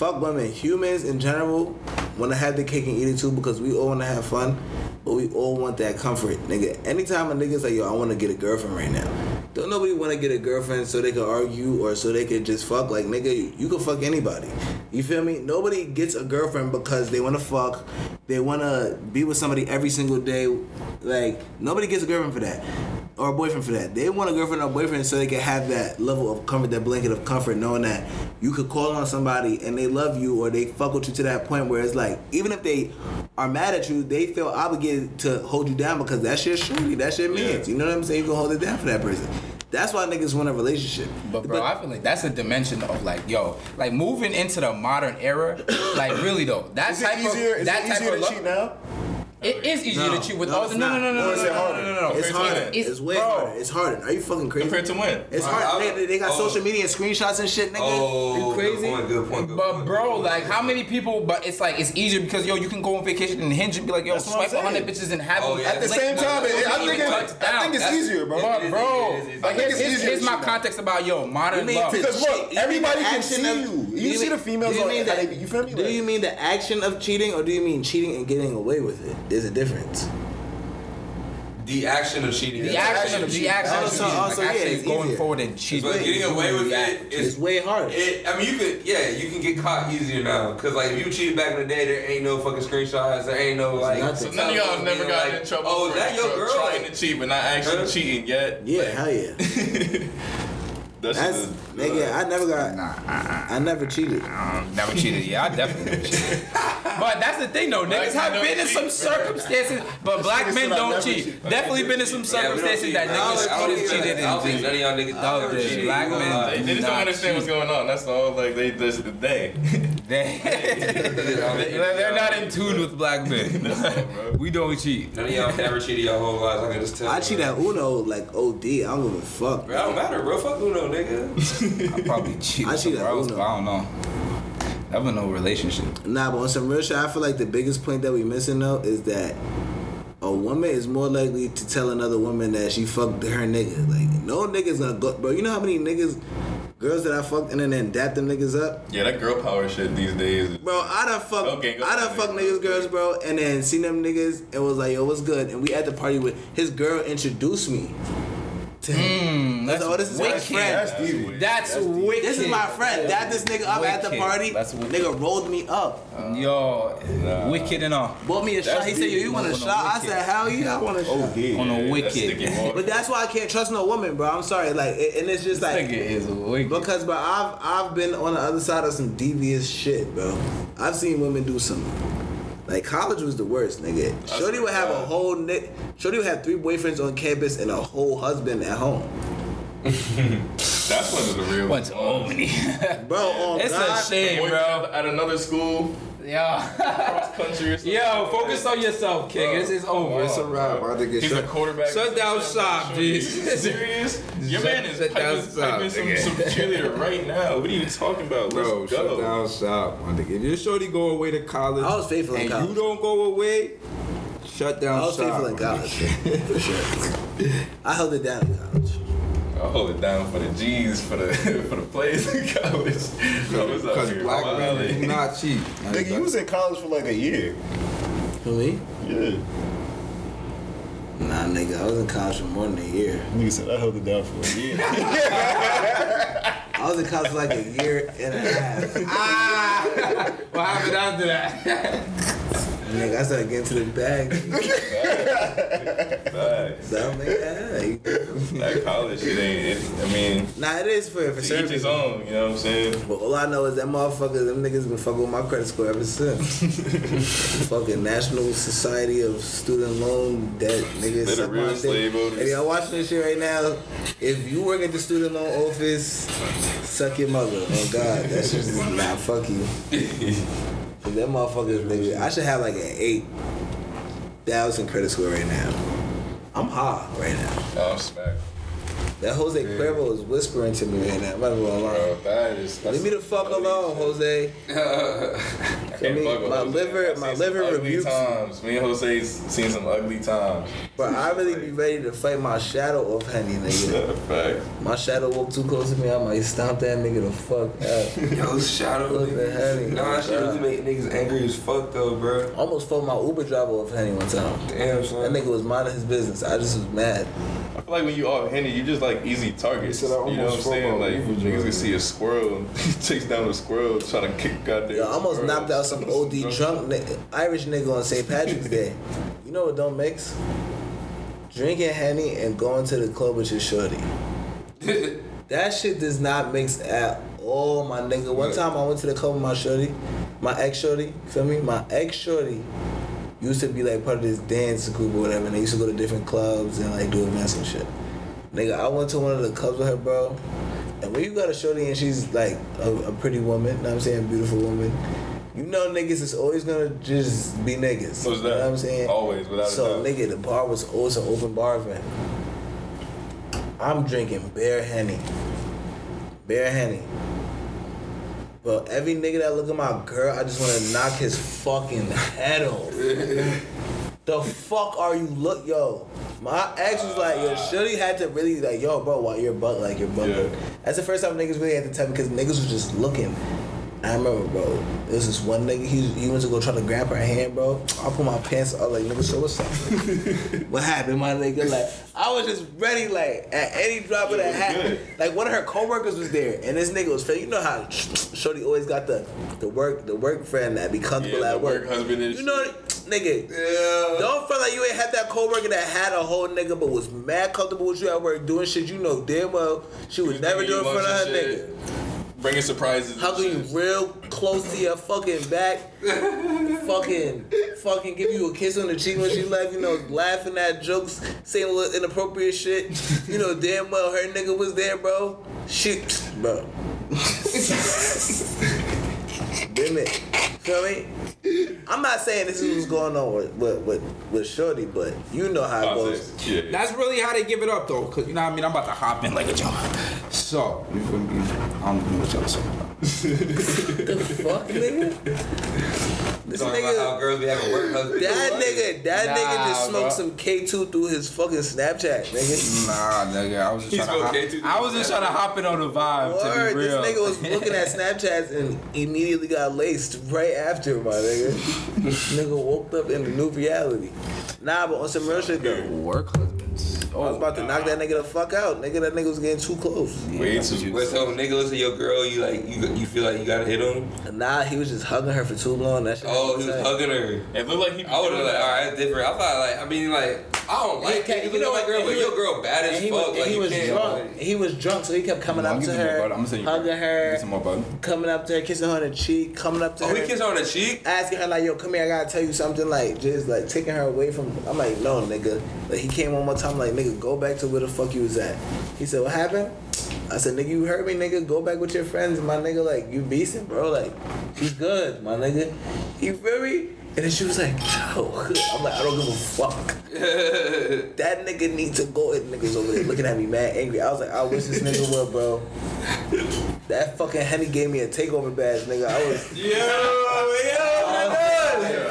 Fuck women. Humans in general want to have the cake and eat it too because we all want to have fun, but we all want that comfort, nigga. Anytime a nigga's like, yo, I want to get a girlfriend right now. Don't nobody want to get a girlfriend so they can argue or so they can just fuck. Like, nigga, you, you can fuck anybody. You feel me? Nobody gets a girlfriend because they want to fuck. They want to be with somebody every single day. Like, nobody gets a girlfriend for that or a boyfriend for that. They want a girlfriend or a boyfriend so they can have that level of comfort, that blanket of comfort, knowing that you could call on somebody and they love you or they fuck with you to that point where it's like, even if they are mad at you, they feel obligated to hold you down because that's your shorty, that's your man. You know what I'm saying? You can hold it down for that person. That's why niggas want a relationship. But bro, I feel like that's a dimension of like, yo, like moving into the modern era, like really though, that Is it type easier- of is that it type easier of to love- cheat now? It is easier No, to cheat with no, all it's the no no not. no no Or no is no it no harder? no no no. It's Compared to harder. when? It's way bro, harder. It's harder. Are you fucking crazy? Compared to when? It's Bro, hard. I- They, they got oh. social media and screenshots and shit, nigga. Oh, you crazy? Good point. Good point. Good But point, bro, good point. like how many people? But it's like it's easier because yo, you can go on vacation and hinge and be like, yo, That's what I'm swipe a hundred saying. bitches and have Oh, them yeah. At the link- same time, it- I think even it- touch I down. think it's That's- easier, bro. But It is bro, easier, it is easier. but I think here's, it's easier here's my context about yo modern love. Because look, everybody can see of- you. do You see mean- the females do you on- mean how that- you feel me? Do Like- you mean the action of cheating, or do you mean cheating and getting away with it? There's a difference. the action of cheating. The is action of cheating. the action of Also- like also, yeah, actually going easier. forward and cheating. But getting away with it is It's way harder. It, I mean, you could, yeah, you can get caught easier now. Cause like if you cheated back in the day, there ain't no fucking screenshots. There ain't no like. So none of y'all have never being gotten like, in trouble Oh, for that your girl? trying to cheat but not actually cheating yet. yeah, hell yeah. That shit That's is- nigga. I never got. Nah, uh, uh, uh. I never cheated. Um, never cheated. Yeah, I definitely never cheated. But that's the thing though, niggas Black have men been in don't some circumstances, but black men don't cheat. cheat. Definitely been in some Yeah, we don't circumstances cheat. that I niggas I could have think- cheated I don't think and none of y'all niggas No, ever the black men- gonna They, just don't understand what's going on. That's all. Like they just they. They, they're not in tune with black men. we don't cheat. None of y'all never cheated your whole lives. I can just tell. I bro. cheat at Uno like OD. I don't give a fuck. Bro, I don't matter, bro. Fuck Uno, nigga. I probably cheat. I with cheat some at Uno. I don't know. Never no relationship. Nah, but on some real shit, I feel like the biggest point that we missing though is that a woman is more likely to tell another woman that she fucked her nigga. Like no niggas gonna go, bro. You know how many niggas, girls that I fucked and then, then dap them niggas up. Yeah, that girl power shit these days. Bro, I done fuck, Okay, I done ahead, fuck nigga. niggas, girls, bro, and then seen them niggas and was like, yo, what's good? And we at the party with his girl introduced me to him. That's, oh, this is my wicked. friend. That's deep. That's wicked. This is my friend. Dap this nigga up at the party. That's wicked. Nigga rolled me up. Yo, wicked and all. Bought me a shot. He said, yo, you want a shot? I said, hell yeah, I want a shot. On a That's wicked. But that's why I can't trust no woman, bro. I'm sorry, like, and it's just like is wicked. because, bro, I've I've been on the other side of some devious shit, bro. I've seen women do some. Like college was the worst, nigga. Shorty would have a whole ni- Shorty would have three boyfriends on campus and a whole husband at home, That's one of the real. Went to Albany. bro. On It's God, a shame, Boy, bro. At another school, Yo, cross country or something. yo, focus on yourself, King. This is over. It's a wrap. I think it's He's a quarterback. Shut down shop, Are you G. serious? Your man is Shut down piping, shop, piping some, nigga. some cheerleader right now. What are you talking about? Let's Bro, go. shut down shop, my nigga. If your shorty go away to college, I was faithful in and college. you don't go away, shut down shop. I was shop. faithful in college for sure. I held it down in college. I'll hold it down for the G's, for the for the plays in college. I was out Because black men wilding. do not cheat. Nigga, you was in college for like a year. For me? Yeah. Nah, nigga, I was in college for more than a year. Nigga said I held it down for a year. I was in college for like a year and a half. Ah, what happened after that? Nigga, I started getting to the bag. Facts. So I'm like, yeah, That college shit ain't. It, I mean, Nah, it is for for each his own. You know what I'm saying? But all I know is that motherfuckers, them niggas been fucking with my credit score ever since. fucking National Society of Student Loan Debt, niggas. They're real slave owners. If y'all watching this shit right now, if you work at the student loan office, suck your mother. Oh God, that shit is nah, fuck you. Cause that motherfuckers, nigga, I should have like an eight thousand credit score right now. I'm high right now. Oh, smack. That Jose Cuervo is whispering to me right now. I'm not even gonna lie. That is. Leave me the fuck alone, Jose. I I mean, fuck with my Jose. liver- I've my liver ugly rebukes times. Me and Jose's seen some ugly times. But I really be ready to fight my shadow off Henny, nigga. Fact. My shadow walk too close to me, I might stomp that nigga the fuck out. Yo, shadow. Look at Henny. Nah, that shit really make niggas angry as fuck though, bro. Almost fought my Uber driver off Henny one time. Damn, That son. nigga was minding his business. I just was mad. I feel like when you off Henny, you just like easy targets. Said You know what I'm saying? Like Uber niggas driver. can see a squirrel and he takes down a squirrel trying to kick goddamn. Yo, I almost squirrel. knocked out some OD drunk ni- Irish nigga on St. Patrick's Day. You know what don't mix? Drinking Henny and going to the club with your shorty. that shit does not mix at all, my nigga. One time I went to the club with my shorty, my ex shorty, feel me? My ex shorty used to be like part of this dance group or whatever, and they used to go to different clubs and like do events and shit. Nigga, I went to one of the clubs with her, bro. And when you got a shorty and she's like a, a pretty woman, know what I'm saying, beautiful woman, you know niggas is always gonna just be niggas. What's You know what I'm saying? Always, without a So nigga, the bar was always an open bar event. I'm drinking bare henny. Bare henny. But every nigga that look at my girl, I just wanna knock his fucking head off. the fuck are you look yo? My ex was like, yo, Shorty had to really like, yo, bro, why you're butt like you're butt. That's the first time niggas really had to tell me because niggas was just looking. I remember, bro. There was this one nigga. He, he went to go try to grab her hand, bro. I put my pants up, like nigga. So what's up? what happened, my nigga? Like I was just ready, like at any drop of the hat. Like one of her coworkers was there, and this nigga was. You know how Shorty always got the the work the work friend that be comfortable Yeah, at work. work husband and You know, nigga. Yeah. Don't feel like you ain't had that coworker that had a whole nigga but was mad comfortable with you at work doing shit you know damn well she would never do in front of her nigga. Bringing surprises. and Hugging you real close to your fucking back, fucking, fucking give you a kiss on the cheek when she left. You know, laughing at jokes, saying little inappropriate shit. You know, damn well her nigga was there, bro. Shit, bro. Damn it. Feel me? I'm not saying this is what's going on with with, with, with Shorty, but you know how it goes. That's really how they give it up though. Cause you know what I mean? I'm about to hop in like a jump. So, you feel me? I don't know what y'all talking about. the fuck, nigga? This Talking about how girls be having work husbands. that nigga, that Nah, nigga just smoked bro. some K2 through his fucking Snapchat, nigga. Nah, nigga, I was just He trying to hop, K2 I was just trying to hop in on the vibe Word, to be this nigga was looking at Snapchats and immediately got laced right after, my nigga. nigga woke up in the new reality. Nah, but on some real shit though. Work husbands. I was about to oh, knock that nigga the fuck out. Nigga, that nigga was getting too close. Way too. Wait, so nigga listen to your girl, you like you you feel like you gotta hit him? Nah, he was just hugging her for too long. That shit Oh, he was insane. hugging her. It looked like he. I would have like, all right, that's different. I thought like, I mean, like, I don't like Yeah, it. You you know know my girl, and but he your girl bad as he fuck. was, like, he was drunk. He was drunk, so he kept coming I'm up to gonna give you more her. I'm gonna send you hugging her, some more coming up to her, kissing her on the cheek, coming up to Oh, her. Oh, he kissed her on the cheek. asking her like, "Yo, come here, I gotta tell you something." Like, just like taking her away from. I'm like, "No, nigga." Like, he came one more time, like, "Nigga, go back to where the fuck you was at." He said, "What happened?" I said, "Nigga, you heard me, nigga. Go back with your friends." My nigga, like, you beastin', bro. Like, she's good, my nigga. You feel me? And then she was like, "Yo," I'm like, "I don't give a fuck." that nigga need to go. And niggas over there looking at me mad angry. I was like, "I wish this nigga would, bro." That fucking Henny gave me a takeover badge, nigga. I was. Yo, yo,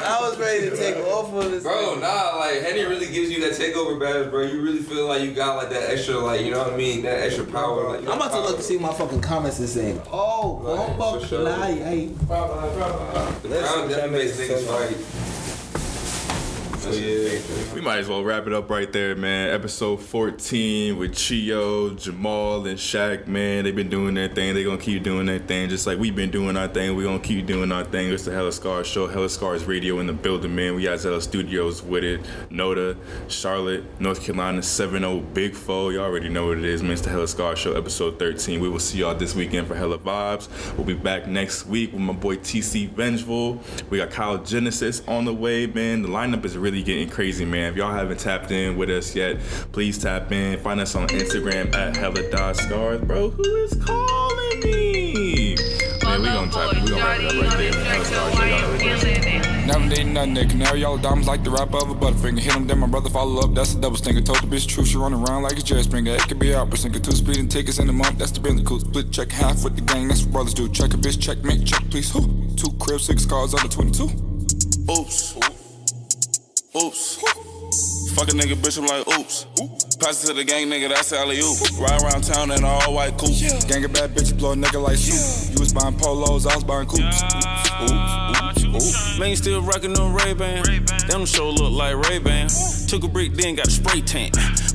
I was ready to take off of this. Bro, nah, like Henny really gives you that takeover badge, bro. You really feel like you got like that extra, like you know what I mean, that extra power. Like, I'm about to look to see what my fucking comments is saying. Oh, Right, bomba for sure. fly. The crown definitely makes niggas fight. So yeah, we might as well wrap it up right there, man. Episode 14 with Chio, Jamal, and Shaq, man. They've been doing their thing. They gonna keep doing their thing, just like we've been doing our thing. We gonna keep doing our thing. It's the Hella Scars Show, Hella Scars Radio in the building, man. We got Zella Studios with it. Noda, Charlotte, North Carolina, 7-0 Big Foe. Y'all already know what it is, man. It's the Hella Scars Show, episode 13. We will see y'all this weekend for Hella Vibes. We'll be back next week with my boy TC Vengeful. We got Kyle Genesis on the way, man. The lineup is really getting crazy, man. If y'all haven't tapped in with us yet, please tap in. Find us on Instagram at Hella Scars. Bro, who is calling me? Man, we gonna tap we gonna wrap it up right there. Hella Scars Show, y'all already. Never need nothing that canary yellow diamonds like the wrap of a butterfinger. Hit him, then my brother follow up. That's a double stinger. Told the bitch true, she running around like a jet springer. It could be out, but sinking two speeding tickets in a month. That's the Bentley cool. Split check half with the gang. That's what brothers do. Check a bitch, check me, check please. Who? Two cribs, six cars, under 22. Oops. Oops. Fuck a nigga, bitch, I'm like, oops. Pass it to the gang, nigga, that's alley oop. Ride around town in an all white coupe. Gang of bad bitches blow a nigga like soup. You was buying polos, I was buying coops. Oops, oops, oops, oops. Man, still rockin' them Ray Ban. Them show look like Ray Ban. Took a brick, then got a spray tan.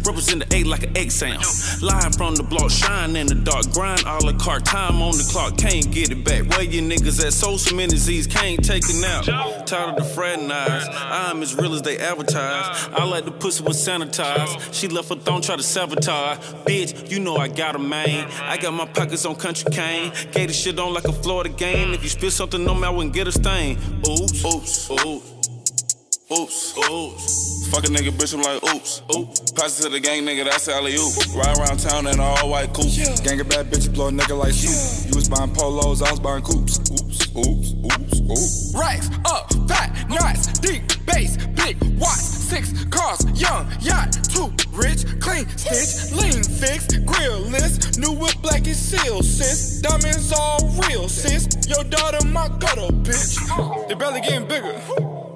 Represent the A like an egg sound. Live from the block, shine in the dark, grind all the car. Time on the clock, can't get it back. Where you niggas at? So so many Z's, can't take it out. Tired of the fraternize. I'm as real as they advertise. I like the pussy with sanitized. She left her thong, try to sabotage. Bitch, you know I got a man. I got my pockets on country cane. Gave the shit on like a Florida game. If you spit something on me, I wouldn't get a stain. Oops, oops, oops. Oops, oops. Fuck a nigga, bitch, I'm like, oops. Oops. Pass it to the gang, nigga, that's alley oop. Ride around town in an all white coupe. Gang of bad bitches blow a nigga like soup. You was buying polos, I was buying coops. Oops, oops, oops, oops. Racks up, fat, nice, deep, bass, big, watts, six cars, young, yacht, two, rich, clean, stitch, lean, fix, grill list, new whip black and seal, sis. Diamonds all real, sis. Your daughter, my gutter, bitch. They barely getting bigger.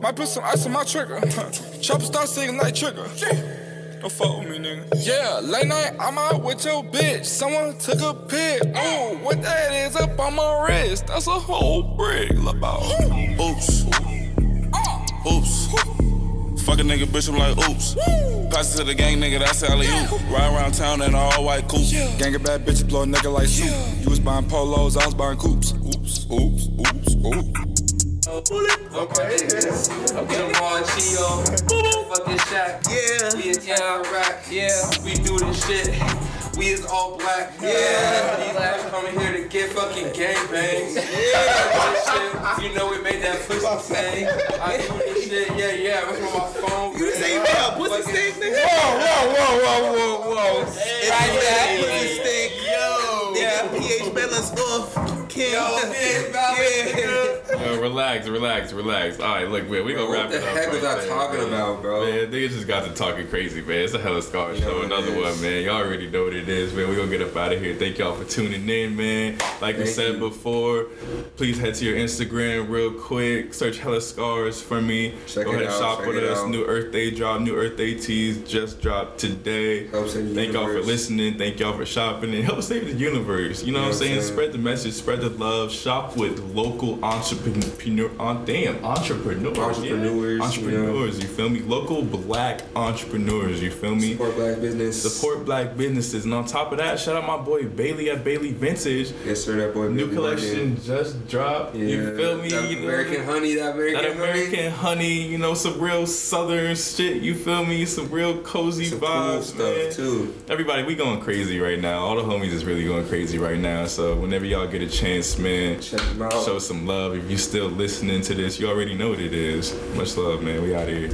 Might put some ice on my trigger. Chopper start singing like trigger. Don't fuck with me, nigga. Yeah, late night, I'm out with your bitch. Someone took a pic. Ooh, what that is up on my wrist? That's a whole brick. About. Oops. Oops. Fuck a nigga, bitch, I'm like, oops. Pass it to the gang, nigga, that's alley oop. Ride around town in an all white coupe. Gang of bad bitches blow a nigga like soup. You was buying polos, I was buying coops. Oops, oops, oops, oops. Okay. Chio. Fucking Shaq. Yeah. We is town rap. Yeah. We do this shit. We is all black. Yeah. These guys coming here to get fucking gangbangs. Yeah. You know we made that pussy. I do this shit. Yeah, yeah. That's on my phone. You say you made pussy stink, nigga? Whoa, whoa, whoa, whoa, whoa, whoa. Hey, right there. Pussy stink. Yo. Yeah, pH balance off. King. Yo, pH balance. Yo, relax, relax, relax. All right, look, man, we gonna wrap it up. What the heck right was I there, talking man. about, bro? Man, niggas just got to talking crazy, man. It's a hella scar You know show. what Another is. one, man. Y'all already know what it is, man. We gonna get up out of here. Thank y'all for tuning in, man. Like we said you. before, please head to your Instagram real quick. Search hella scars for me. Check Go it ahead and shop check with us. out. New Earth Day drop. New Earth Day tees just dropped today. Help save the Thank y'all for listening. Thank y'all for shopping and help save the universe. You know what I'm You know what I'm saying? saying? Spread the message, spread the love. Shop with local entrepreneur. On damn entrepreneurs. Entrepreneurs, yeah. entrepreneurs. You feel me? Local black entrepreneurs. You feel me? Support black business. Support black businesses. And on top of that, shout out my boy Bailey at Bailey Vintage. Yes, sir. That boy. New Bailey collection Martin. just dropped. Yeah, you feel me? that You know, American honey, that American that honey. American honey, you know, some real southern shit. You feel me? Some real cozy Some cool vibes, stuff, man. too. Everybody, we going crazy right now. All the homies is really going crazy right now. So whenever y'all get a chance, man, Check them out. show some love. If you're still listening to this, you already know what it is. Much love, man. We out here.